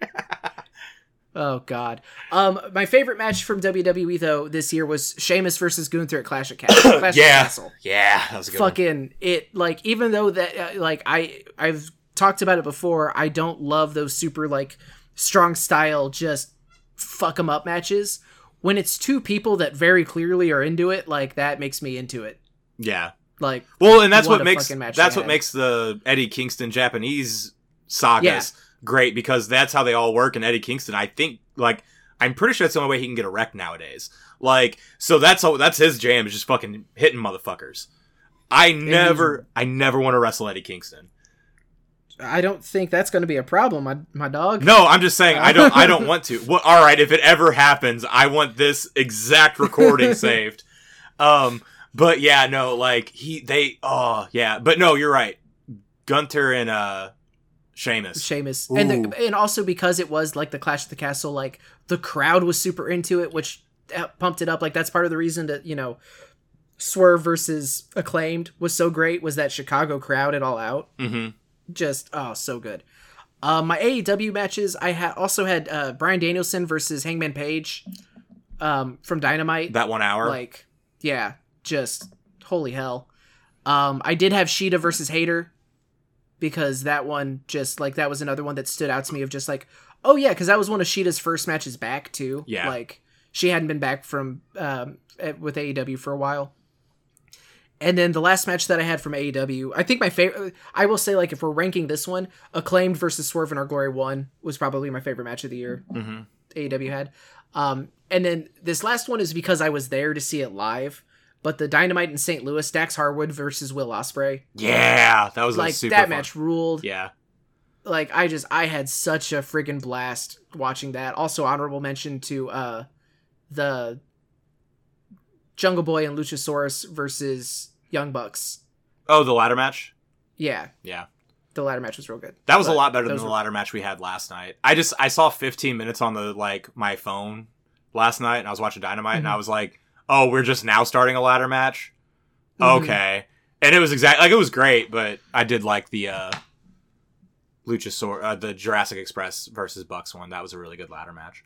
oh God. Um, my favorite match from WWE though this year was Sheamus versus Gunther at Clash of, Ca- Clash yeah, of Castle. yeah, that was a good. one. Fucking it, like even though that uh, like I I've talked about it before, I don't love those super like strong style just fuck them up matches. When it's two people that very clearly are into it, like that makes me into it. Yeah. Like Well, and that's What what, makes that's what makes the Eddie Kingston Japanese sagas Yeah. great because that's how they all work. And Eddie Kingston, I think, like I'm pretty sure that's the only way he can get erect nowadays. Like, so that's all. That's his jam is just fucking hitting motherfuckers. I never, I never want to wrestle Eddie Kingston. I don't think that's going to be a problem, my my dog. No, I'm just saying I don't. I don't want to. Well, all right, if it ever happens, I want this exact recording saved. Um, but yeah, no, like he, they, oh yeah, but no, you're right. Gunther and uh, Sheamus. Sheamus, and the, and also because it was like the Clash of the Castle, like the crowd was super into it, which uh, pumped it up. Like that's part of the reason that you know, Swerve versus Acclaimed was so great was that Chicago crowd it all out. hmm Just oh, so good. Uh, my AEW matches, I had also had uh, Bryan Danielson versus Hangman Page, um, from Dynamite. That one hour. like yeah just holy hell um i did have shida versus hayter because that one just like that was another one that stood out to me of just like oh yeah because that was one of shida's first matches back too Yeah. like she hadn't been back from um with aew for a while and then the last match that I had from AEW, I think my favorite. I will say, like, if we're ranking this one, acclaimed versus Swerve in Our Glory one was probably my favorite match of the year. hmm AEW had. Um, and then this last one is because I was there to see it live. But the Dynamite in St. Louis, Dax Harwood versus Will Ospreay, Yeah, that was a like that fun. match ruled. Yeah, Like I just I had such a friggin' blast watching that. Also honorable mention to uh the Jungle Boy and Luchasaurus versus Young Bucks. Oh, the ladder match. Yeah, Yeah, the ladder match was real good. that was a lot better than the were- ladder match we had last night. I just I saw 15 minutes on the like my phone last night, and I was watching Dynamite, and Mhm. I was like, oh, we're just now starting a ladder match. Mhm. Okay, and it was exactly like it was great, but I did like the uh Luchasaur, uh, the Jurassic Express versus Bucks one. That was a really good ladder match.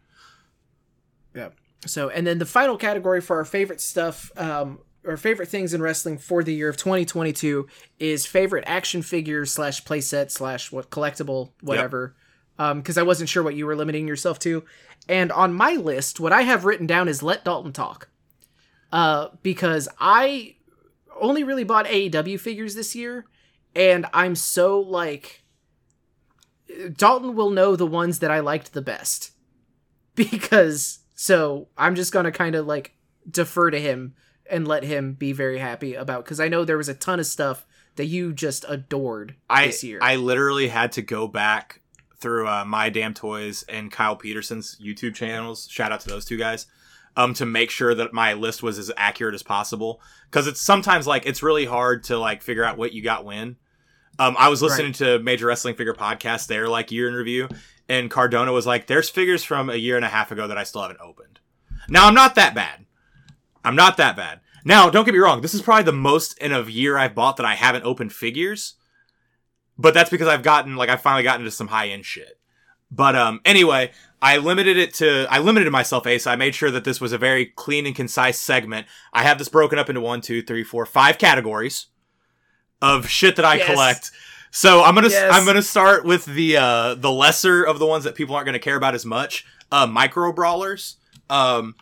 Yeah. So, and then the final category for our favorite stuff, um, or favorite things in wrestling for the year of 2022 is favorite action figure slash playset slash what collectible whatever. Um, because I wasn't sure what you were limiting yourself to, and on my list, what I have written down is let Dalton talk. Uh, because I only really bought AEW figures this year, and I'm so like Dalton will know the ones that I liked the best because so I'm just gonna kind of like defer to him and let him be very happy about because I know there was a ton of stuff that you just adored I this year. I literally had to go back through uh, my damn toys and Kyle Peterson's YouTube channels. Shout out to those two guys. Um, to make sure that my list was as accurate as possible, because it's sometimes like it's really hard to like figure out what you got when. Um, I was listening to Major Wrestling Figure podcast, their like year in review, and Cardona was like, "There's figures from a year and a half ago that I still haven't opened." Now I'm not that bad. I'm not that bad. Now, don't get me wrong. This is probably the most in a year I've bought that I haven't opened figures but that's because I've gotten like I finally gotten into some high end shit. But um anyway, I limited it to I limited myself Ace. I made sure that this was a very clean and concise segment. I have this broken up into one, two, three, four, five categories of shit that I Yes. collect. So I'm gonna Yes. I'm gonna start with the uh the lesser of the ones that people aren't gonna care about as much. Uh micro brawlers. Um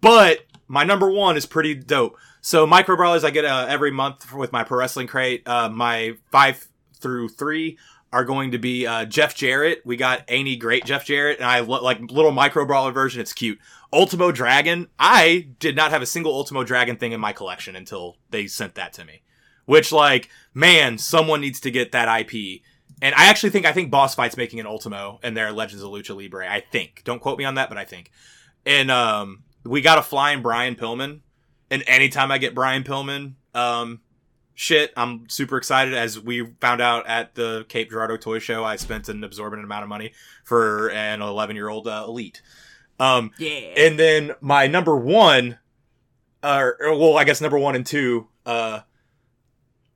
but my number one is pretty dope. So micro brawlers I get uh, every month with my pro wrestling crate. Uh, my five through three are going to be uh, Jeff Jarrett. We got Any Great Jeff Jarrett, and I lo- like little micro brawler version. It's cute. Ultimo Dragon. I did not have a single Ultimo Dragon thing in my collection until they sent that to me. Which, like, man, someone needs to get that IP. And I actually think I think Boss Fight's making an Ultimo in their Legends of Lucha Libre. I think. Don't quote me on that, but I think. And um, we got a flying Brian Pillman. And anytime I get Brian Pillman, um, shit, I'm super excited. As we found out at the Cape Girardeau Toy Show, I spent an absorbent amount of money for an 11 year old uh, elite. Um, yeah. and then my number one, uh, or well, I guess number one and two, uh,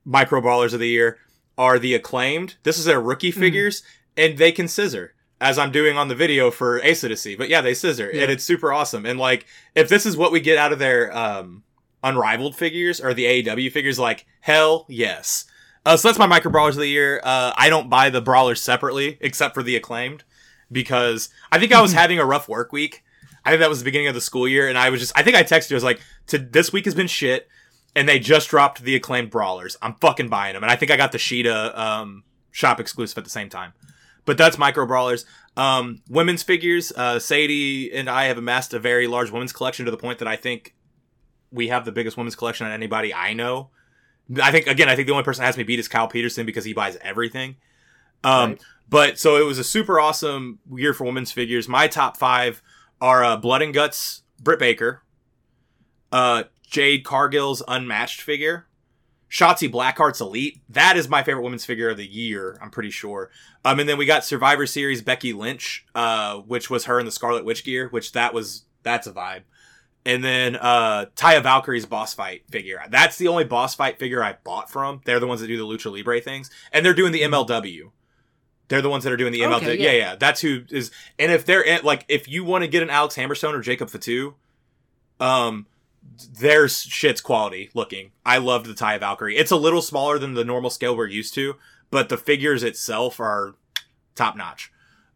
micro brawlers of the year. are the acclaimed. This is their rookie Mm-hmm. figures, and they can scissor. As I'm doing on the video for Ace Odyssey. But yeah, they scissor. Yeah. And it's super awesome. And like, if this is what we get out of their um unrivaled figures or the AEW figures, like, hell yes. Uh, so that's my micro brawlers of the year. Uh, I don't buy the brawlers separately, except for the acclaimed, because I think I was having a rough work week. I think that was the beginning of the school year, and I was just, I think I texted you, I was like, this week has been shit, and they just dropped the acclaimed brawlers. I'm fucking buying them, and I think I got the Shida um, shop exclusive at the same time. But that's micro brawlers. Um, women's figures, uh, Sadie and I have amassed a very large women's collection to the point that I think we have the biggest women's collection on anybody I know. I think again, I think the only person that has me beat is Kyle Peterson because he buys everything. Um, Right. but so it was a super awesome year for women's figures. My top five are uh, Blood and Guts, Britt Baker, uh, Jade Cargill's unmatched figure, Shotzi Blackheart's Elite. That is my favorite women's figure of the year. I'm pretty sure. Um, and then we got Survivor Series Becky Lynch, uh, which was her in the Scarlet Witch gear, which that was that's a vibe. And then uh Taya Valkyrie's boss fight figure. That's the only boss fight figure I bought from. They're the ones that do the Lucha Libre things. And they're doing the MLW. They're the ones that are doing the MLW. Okay, yeah. yeah. yeah, That's who is and if they're in, like if you want to get an Alex Hammerstone or Jacob Fatu, um their shit's quality looking. I loved the Taya Valkyrie. It's a little smaller than the normal scale we're used to, but the figures itself are top notch.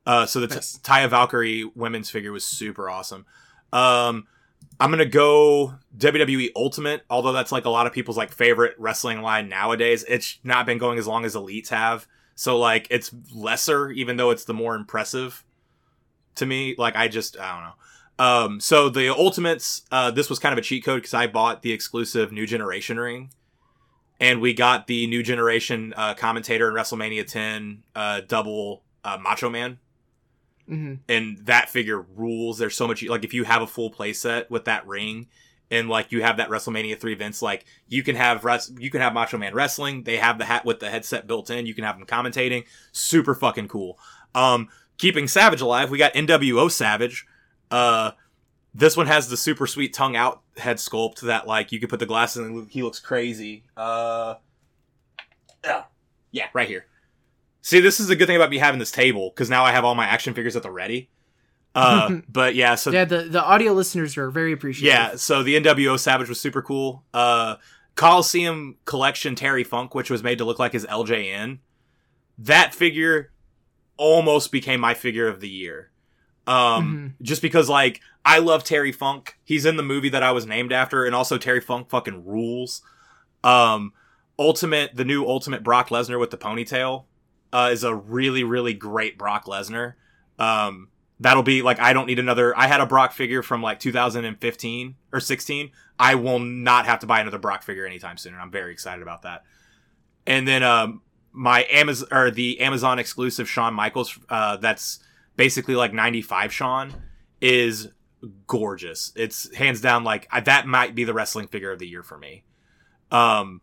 Uh, so the t- Nice. Taya Valkyrie women's figure was super awesome. Um, I'm gonna go WWE Ultimate, although that's like a lot of people's like favorite wrestling line nowadays. It's not been going as long as Elites have, so like it's lesser, even though it's the more impressive to me. Like I just I don't know. Um, so the Ultimates, uh, this was kind of a cheat code because I bought the exclusive New Generation ring, and we got the New Generation uh, commentator in WrestleMania 10 uh, double uh, Macho Man hmm and that figure rules. There's so much like if you have a full playset with that ring and like you have that WrestleMania 3 events like you can have res- you can have Macho Man wrestling. They have the hat with the headset built in. You can have them commentating. Super fucking cool. Um keeping Savage alive, we got NWO Savage. Uh this one has the super sweet tongue out head sculpt that like you could put the glasses in and he looks crazy. Uh yeah, right here. See, this is the good thing about me having this table because now I have all my action figures at the ready. Uh, but yeah, so yeah, the the audio listeners are very appreciative. yeah, so the NWO Savage was super cool. Uh, Coliseum Collection Terry Funk, which was made to look like his LJN, that figure almost became my figure of the year. Um, just because like I love Terry Funk. He's in the movie that I was named after, and also Terry Funk fucking rules. Um, Ultimate, the new Ultimate Brock Lesnar with the ponytail, uh, is a really really great Brock Lesnar. Um, that'll be like I don't need another. I had a Brock figure from like 2015 or 16. I will not have to buy another Brock figure anytime soon, and I'm very excited about that. And then um, my Amazon or the Amazon exclusive Shawn Michaels, uh, that's basically like 95 Shawn, is gorgeous. It's hands down like I- that might be the wrestling figure of the year for me. Um,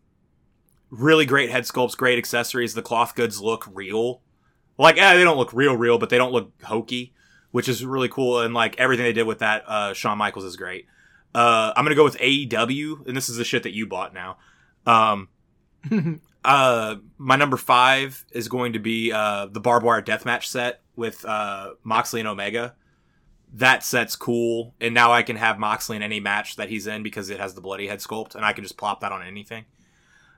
really great head sculpts, great accessories. The cloth goods look real. Like eh, they don't look real, real, but they don't look hokey, which is really cool. And like everything they did with that, uh, Shawn Michaels is great. Uh, I'm gonna go with AEW, and this is the shit that you bought now. Um, uh, my number five is going to be uh, the barbed wire deathmatch set with uh, Moxley and Omega. That set's cool, and now I can have Moxley in any match that he's in because it has the bloody head sculpt, and I can just plop that on anything.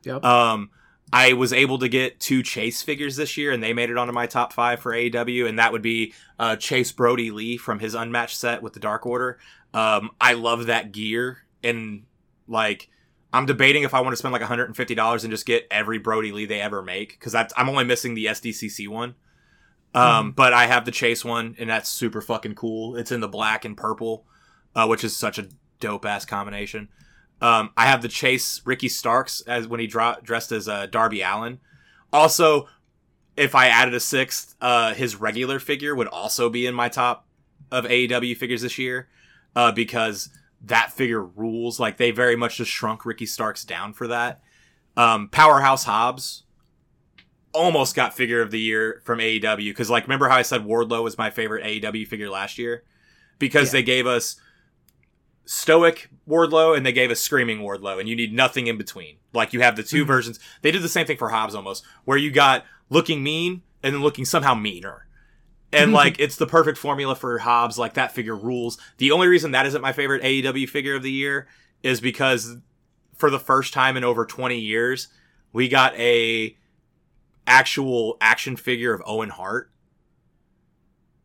Yep. Um, I was able to get two Chase figures this year, and they made it onto my top five for AEW, and that would be uh, Chase Brodie Lee from his unmatched set with the Dark Order. Um, I love that gear, and like I'm debating if I want to spend like 150 dollars and just get every Brodie Lee they ever make because I'm only missing the SDCC one. Um, but I have the Chase one, and that's super fucking cool. It's in the black and purple, uh, which is such a dope ass combination. Um, I have the Chase Ricky Starks as when he dra- dressed as uh, Darby Allin. Also, if I added a sixth, uh, his regular figure would also be in my top of AEW figures this year, uh, because that figure rules. Like they very much just shrunk Ricky Starks down for that. Um, Powerhouse Hobbs almost got figure of the year from AEW because like remember how I said Wardlow was my favorite AEW figure last year because Yeah. they gave us stoic Wardlow and they gave a screaming Wardlow, and you need nothing in between. Like you have the 2 Mhm. versions. They did the same thing for Hobbs almost, where you got looking mean and then looking somehow meaner. And like it's the perfect formula for Hobbs. Like that figure rules. The only reason that isn't my favorite AEW figure of the year is because for the first time in over 20 years, we got a actual action figure of Owen Hart.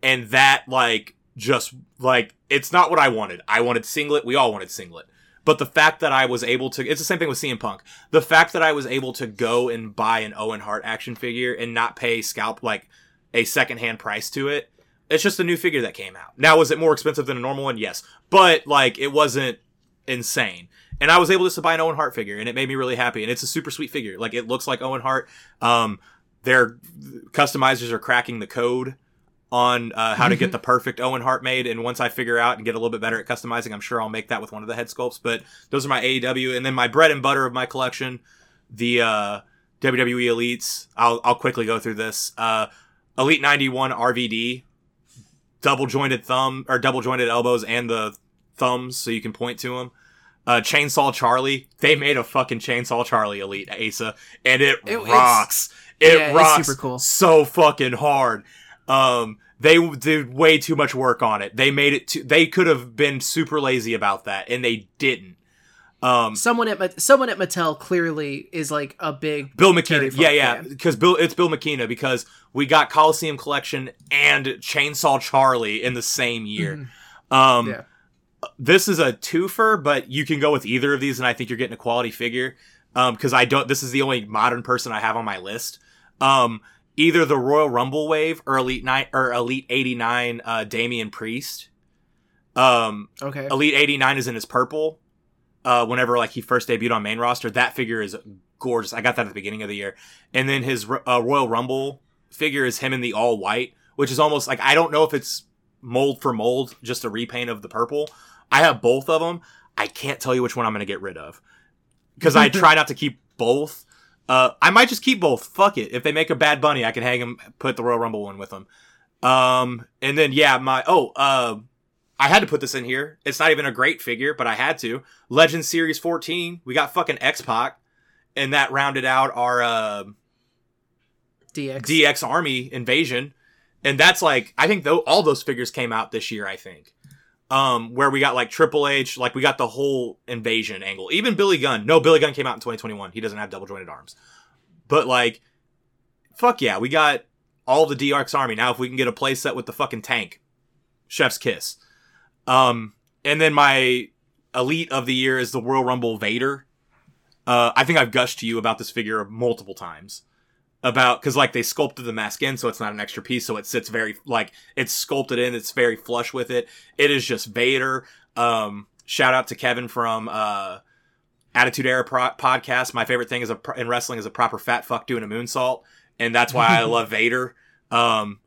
And that like just like it's not what I wanted. I wanted singlet. We all wanted singlet. But the fact that I was able to it's the same thing with CM Punk. The fact that I was able to go and buy an Owen Hart action figure and not pay scalp like a secondhand price to it. It's just a new figure that came out. Now was it more expensive than a normal one? Yes. But like it wasn't insane. And I was able just to buy an Owen Hart figure and it made me really happy. And it's a super sweet figure. Like it looks like Owen Hart. Um their customizers are cracking the code on uh, how to get the perfect Owen Hart made. And once I figure out and get a little bit better at customizing, I'm sure I'll make that with one of the head sculpts. But those are my AEW, and then my bread and butter of my collection, the uh, WWE Elites. I'll I'll quickly go through this. Uh, Elite 91 RVD, double jointed thumb or double jointed elbows and the thumbs, so you can point to them. Uh, Chainsaw Charlie. They made a fucking Chainsaw Charlie Elite Asa, and it, It- rocks. It yeah, rocks super cool. so fucking hard. Um, they did way too much work on it. They made it too. They could have been super lazy about that, and they didn't. Um, Someone at someone at Mattel clearly is like a big Bill McKenna, yeah, yeah, because Bill, it's Bill McKenna because we got Coliseum Collection and Chainsaw Charlie in the same year. Um, Yeah. this is a twofer, but you can go with either of these, and I think you're getting a quality figure. Um, because I don't. This is the only modern person I have on my list. Um, either the Royal Rumble wave or Elite Nine or Elite eighty nine. Uh, Damian Priest. Um, okay. Elite 89 is in his purple. Uh, whenever like he first debuted on main roster, that figure is gorgeous. I got that at the beginning of the year, and then his uh, Royal Rumble figure is him in the all white, which is almost like I don't know if it's mold for mold, just a repaint of the purple. I have both of them. I can't tell you which one I'm going to get rid of because I try not to keep both. Uh, I might just keep both. Fuck it. If they make a Bad Bunny, I can hang him, put the Royal Rumble one with them. Um, and then yeah, my oh, uh, I had to put this in here. It's not even a great figure, but I had to. Legend Series 14. We got fucking X Pac, and that rounded out our uh, DX. DX Army invasion, and that's like I think though all those figures came out this year. I think, um, where we got like Triple H, like we got the whole invasion angle. Even Billy Gunn. No, Billy Gunn came out in 2021. He doesn't have double jointed arms, but like, fuck yeah, we got all the DX Army. Now if we can get a play set with the fucking tank, chef's kiss. Um, and then my elite of the year is the Royal Rumble Vader. Uh, I think I've gushed to you about this figure multiple times about because like they sculpted the mask in so it's not an extra piece so it sits very like it's sculpted in it's very flush with it. It is just vader. Um shout out to kevin from uh attitude era Pro- podcast. My favorite thing is a in wrestling is a proper fat fuck doing a moonsault and that's why i love vader. Um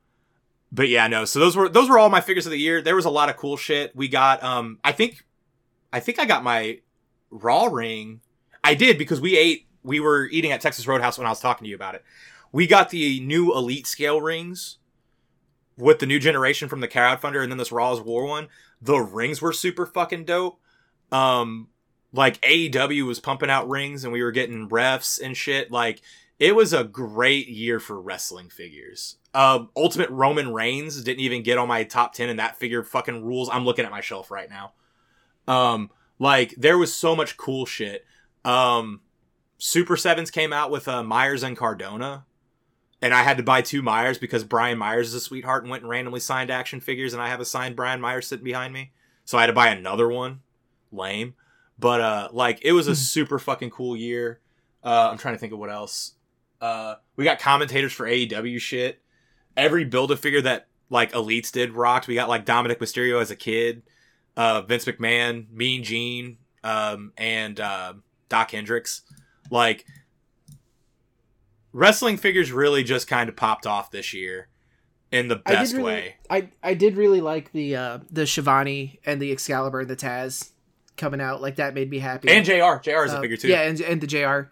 but yeah no so those were those were all my figures of the year. There was a lot of cool shit. We got um i think i think i got my raw ring. I did because we ate we were eating at texas roadhouse when i was talking to you about it. We got the new elite scale rings with the new generation from the crowdfunder and then this raw's war one. The rings were super fucking dope. Um like aew was pumping out rings and we were getting refs and shit. Like it was a great year for wrestling figures. Um ultimate roman reigns didn't even get on my top 10 and that figure fucking rules. I'm looking at my shelf right now. Um like there was so much cool shit. Um super sevens came out with uh myers and cardona and I had to buy two Myers because Brian Myers is a sweetheart and went and randomly signed action figures, and I have a signed Brian Myers sitting behind me, so I had to buy another one. Lame, but uh, like it was a super fucking cool year. Uh, I'm trying to think of what else. Uh, we got commentators for AEW shit. Every build a figure that like elites did rocked. We got like Dominik Mysterio as a kid, uh, Vince McMahon, Mean Gene, um, and uh, Doc Hendrix. Like wrestling figures really just kind of popped off this year in the I best really, way. I I did really like the uh the Schiavone and the Excalibur and the Taz coming out. Like that made me happy. And JR, JR is a Uh, figure too. Yeah, and and the Jr.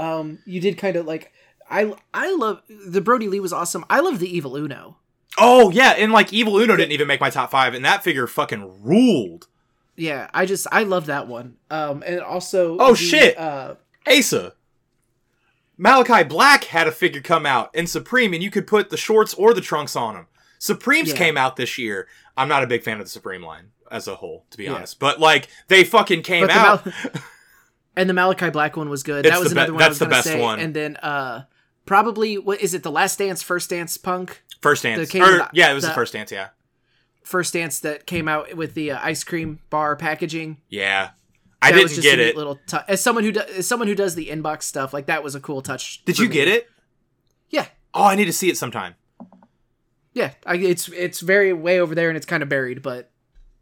Um, you did kind of like I I love the Brodie Lee was awesome. I love the Evil Uno. Oh yeah, and like Evil Uno didn't even make my top five, and that figure fucking ruled. yeah, I just I love that one. Um, and also, Oh, the, shit. Uh, Asa. Malakai Black had a figure come out in Supreme, and you could put the shorts or the trunks on them. Supremes Yeah. came out this year. I'm not a big fan of the Supreme line as a whole, to be Yeah. honest. But like they fucking came out. Mal- and the Malakai Black one was good. It's that was the be- another one. I that's was the best say. one. And then uh, probably what is it? The Last Dance, First Dance Punk, first dance. Or- the- yeah, it was the, the- first dance. Yeah, First Dance that came out with the uh, ice cream bar packaging. yeah. I That didn't just get it. Little tou- as someone who do- as someone who does the inbox stuff, like that was a cool touch. Did you me. get it? Yeah, Oh, I need to see it sometime. yeah. I, it's it's very way over there and it's kind of buried, but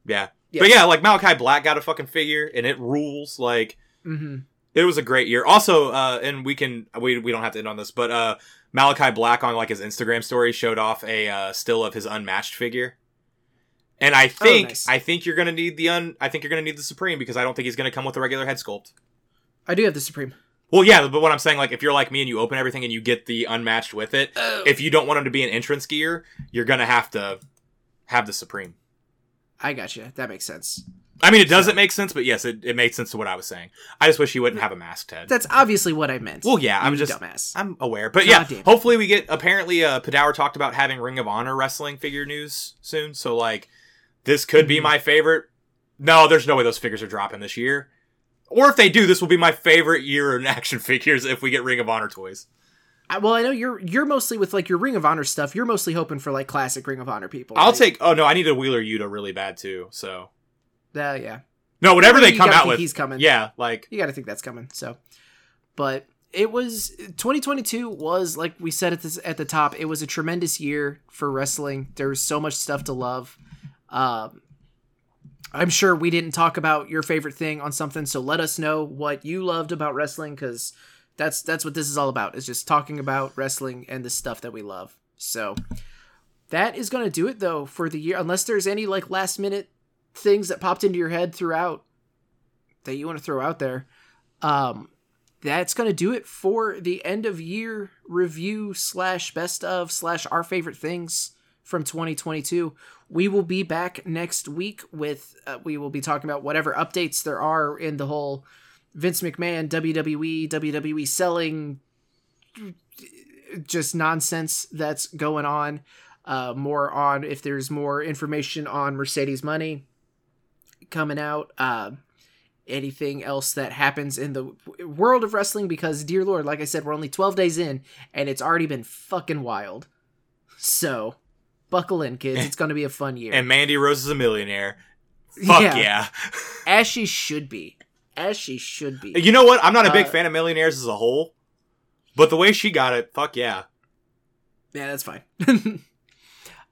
Yeah. Yeah. But yeah, like Malakai Black got a fucking figure, and it rules. Like hmm it was a great year. Also, uh, and we can we we don't have to end on this, but uh, Malakai Black on like his Instagram story showed off a uh, still of his unmatched figure. And I think nice. I think you're gonna need the un I think you're gonna need the Supreme because I don't think he's gonna come with a regular head sculpt. I do have the Supreme. Well, yeah, but what I'm saying, like, if you're like me and you open everything and you get the unmatched with it, Oh. if you don't want him to be an entrance gear, you're gonna have to have the Supreme. I gotcha. That makes sense. I mean, it doesn't make sense, but yes, it, it made sense to what I was saying. I just wish he wouldn't have a masked head. That's obviously what I meant. Well, yeah, I'm just dumbass. I'm aware, but yeah, hopefully we get. Apparently, uh, Padawer talked about having Ring of Honor wrestling figure news soon, so like this could be Mhm. my favorite. No, there's no way those figures are dropping this year. Or if they do, this will be my favorite year in action figures if we get Ring of Honor toys. I, well, I know you're you're mostly with like your Ring of Honor stuff. You're mostly hoping for like classic Ring of Honor people. I'll right? take. Oh no, I need a Wheeler Yuta really bad too. So Uh, yeah. no, whatever I mean, they come out with, he's coming. yeah, like You got to think that's coming. So, but it was 2022 was like we said at this at the top. It was a tremendous year for wrestling. There was so much stuff to love. Um, I'm sure we didn't talk about your favorite thing on something, so let us know what you loved about wrestling because that's that's what this is all about. Is just talking about wrestling and the stuff that we love. So that is going to do it though for the year. Unless there's any like last minute things that popped into your head throughout that you want to throw out there. Um, that's going to do it for the end of year review slash best of slash our favorite things from 2022. We will be back next week with, uh, we will be talking about whatever updates there are in the whole Vince McMahon, WWE, WWE selling just nonsense that's going on. Uh, more on if there's more information on Mercedes Moné coming out. Uh, anything else that happens in the world of wrestling because dear lord like i said we're only 12 days in and it's already been fucking wild so buckle in kids it's going to be a fun year and Mandy Rose is a millionaire. Fuck Yeah. yeah. as she should be as she should be You know what? I'm not a big Uh, fan of millionaires as a whole, but the way she got it, fuck yeah. Yeah, that's fine.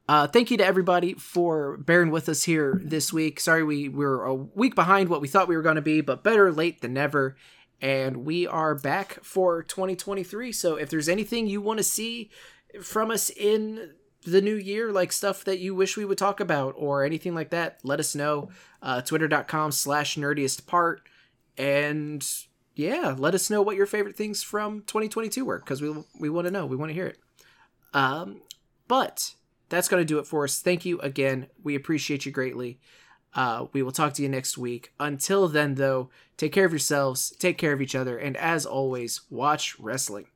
uh, thank you to everybody for bearing with us here this week. Sorry we, we were a week behind what we thought we were going to be, but better late than never. And we are back for 2023. So if there's anything you want to see from us in the new year, like stuff that you wish we would talk about or anything like that, let us know. Uh, Twitter.com slash nerdiest part. And yeah, let us know what your favorite things from 2022 were because we, we want to know. We want to hear it. Um, but that's going to do it for us. Thank you again. We appreciate you greatly. Uh, we will talk to you next week. Until then, though, take care of yourselves, take care of each other, and as always, watch wrestling.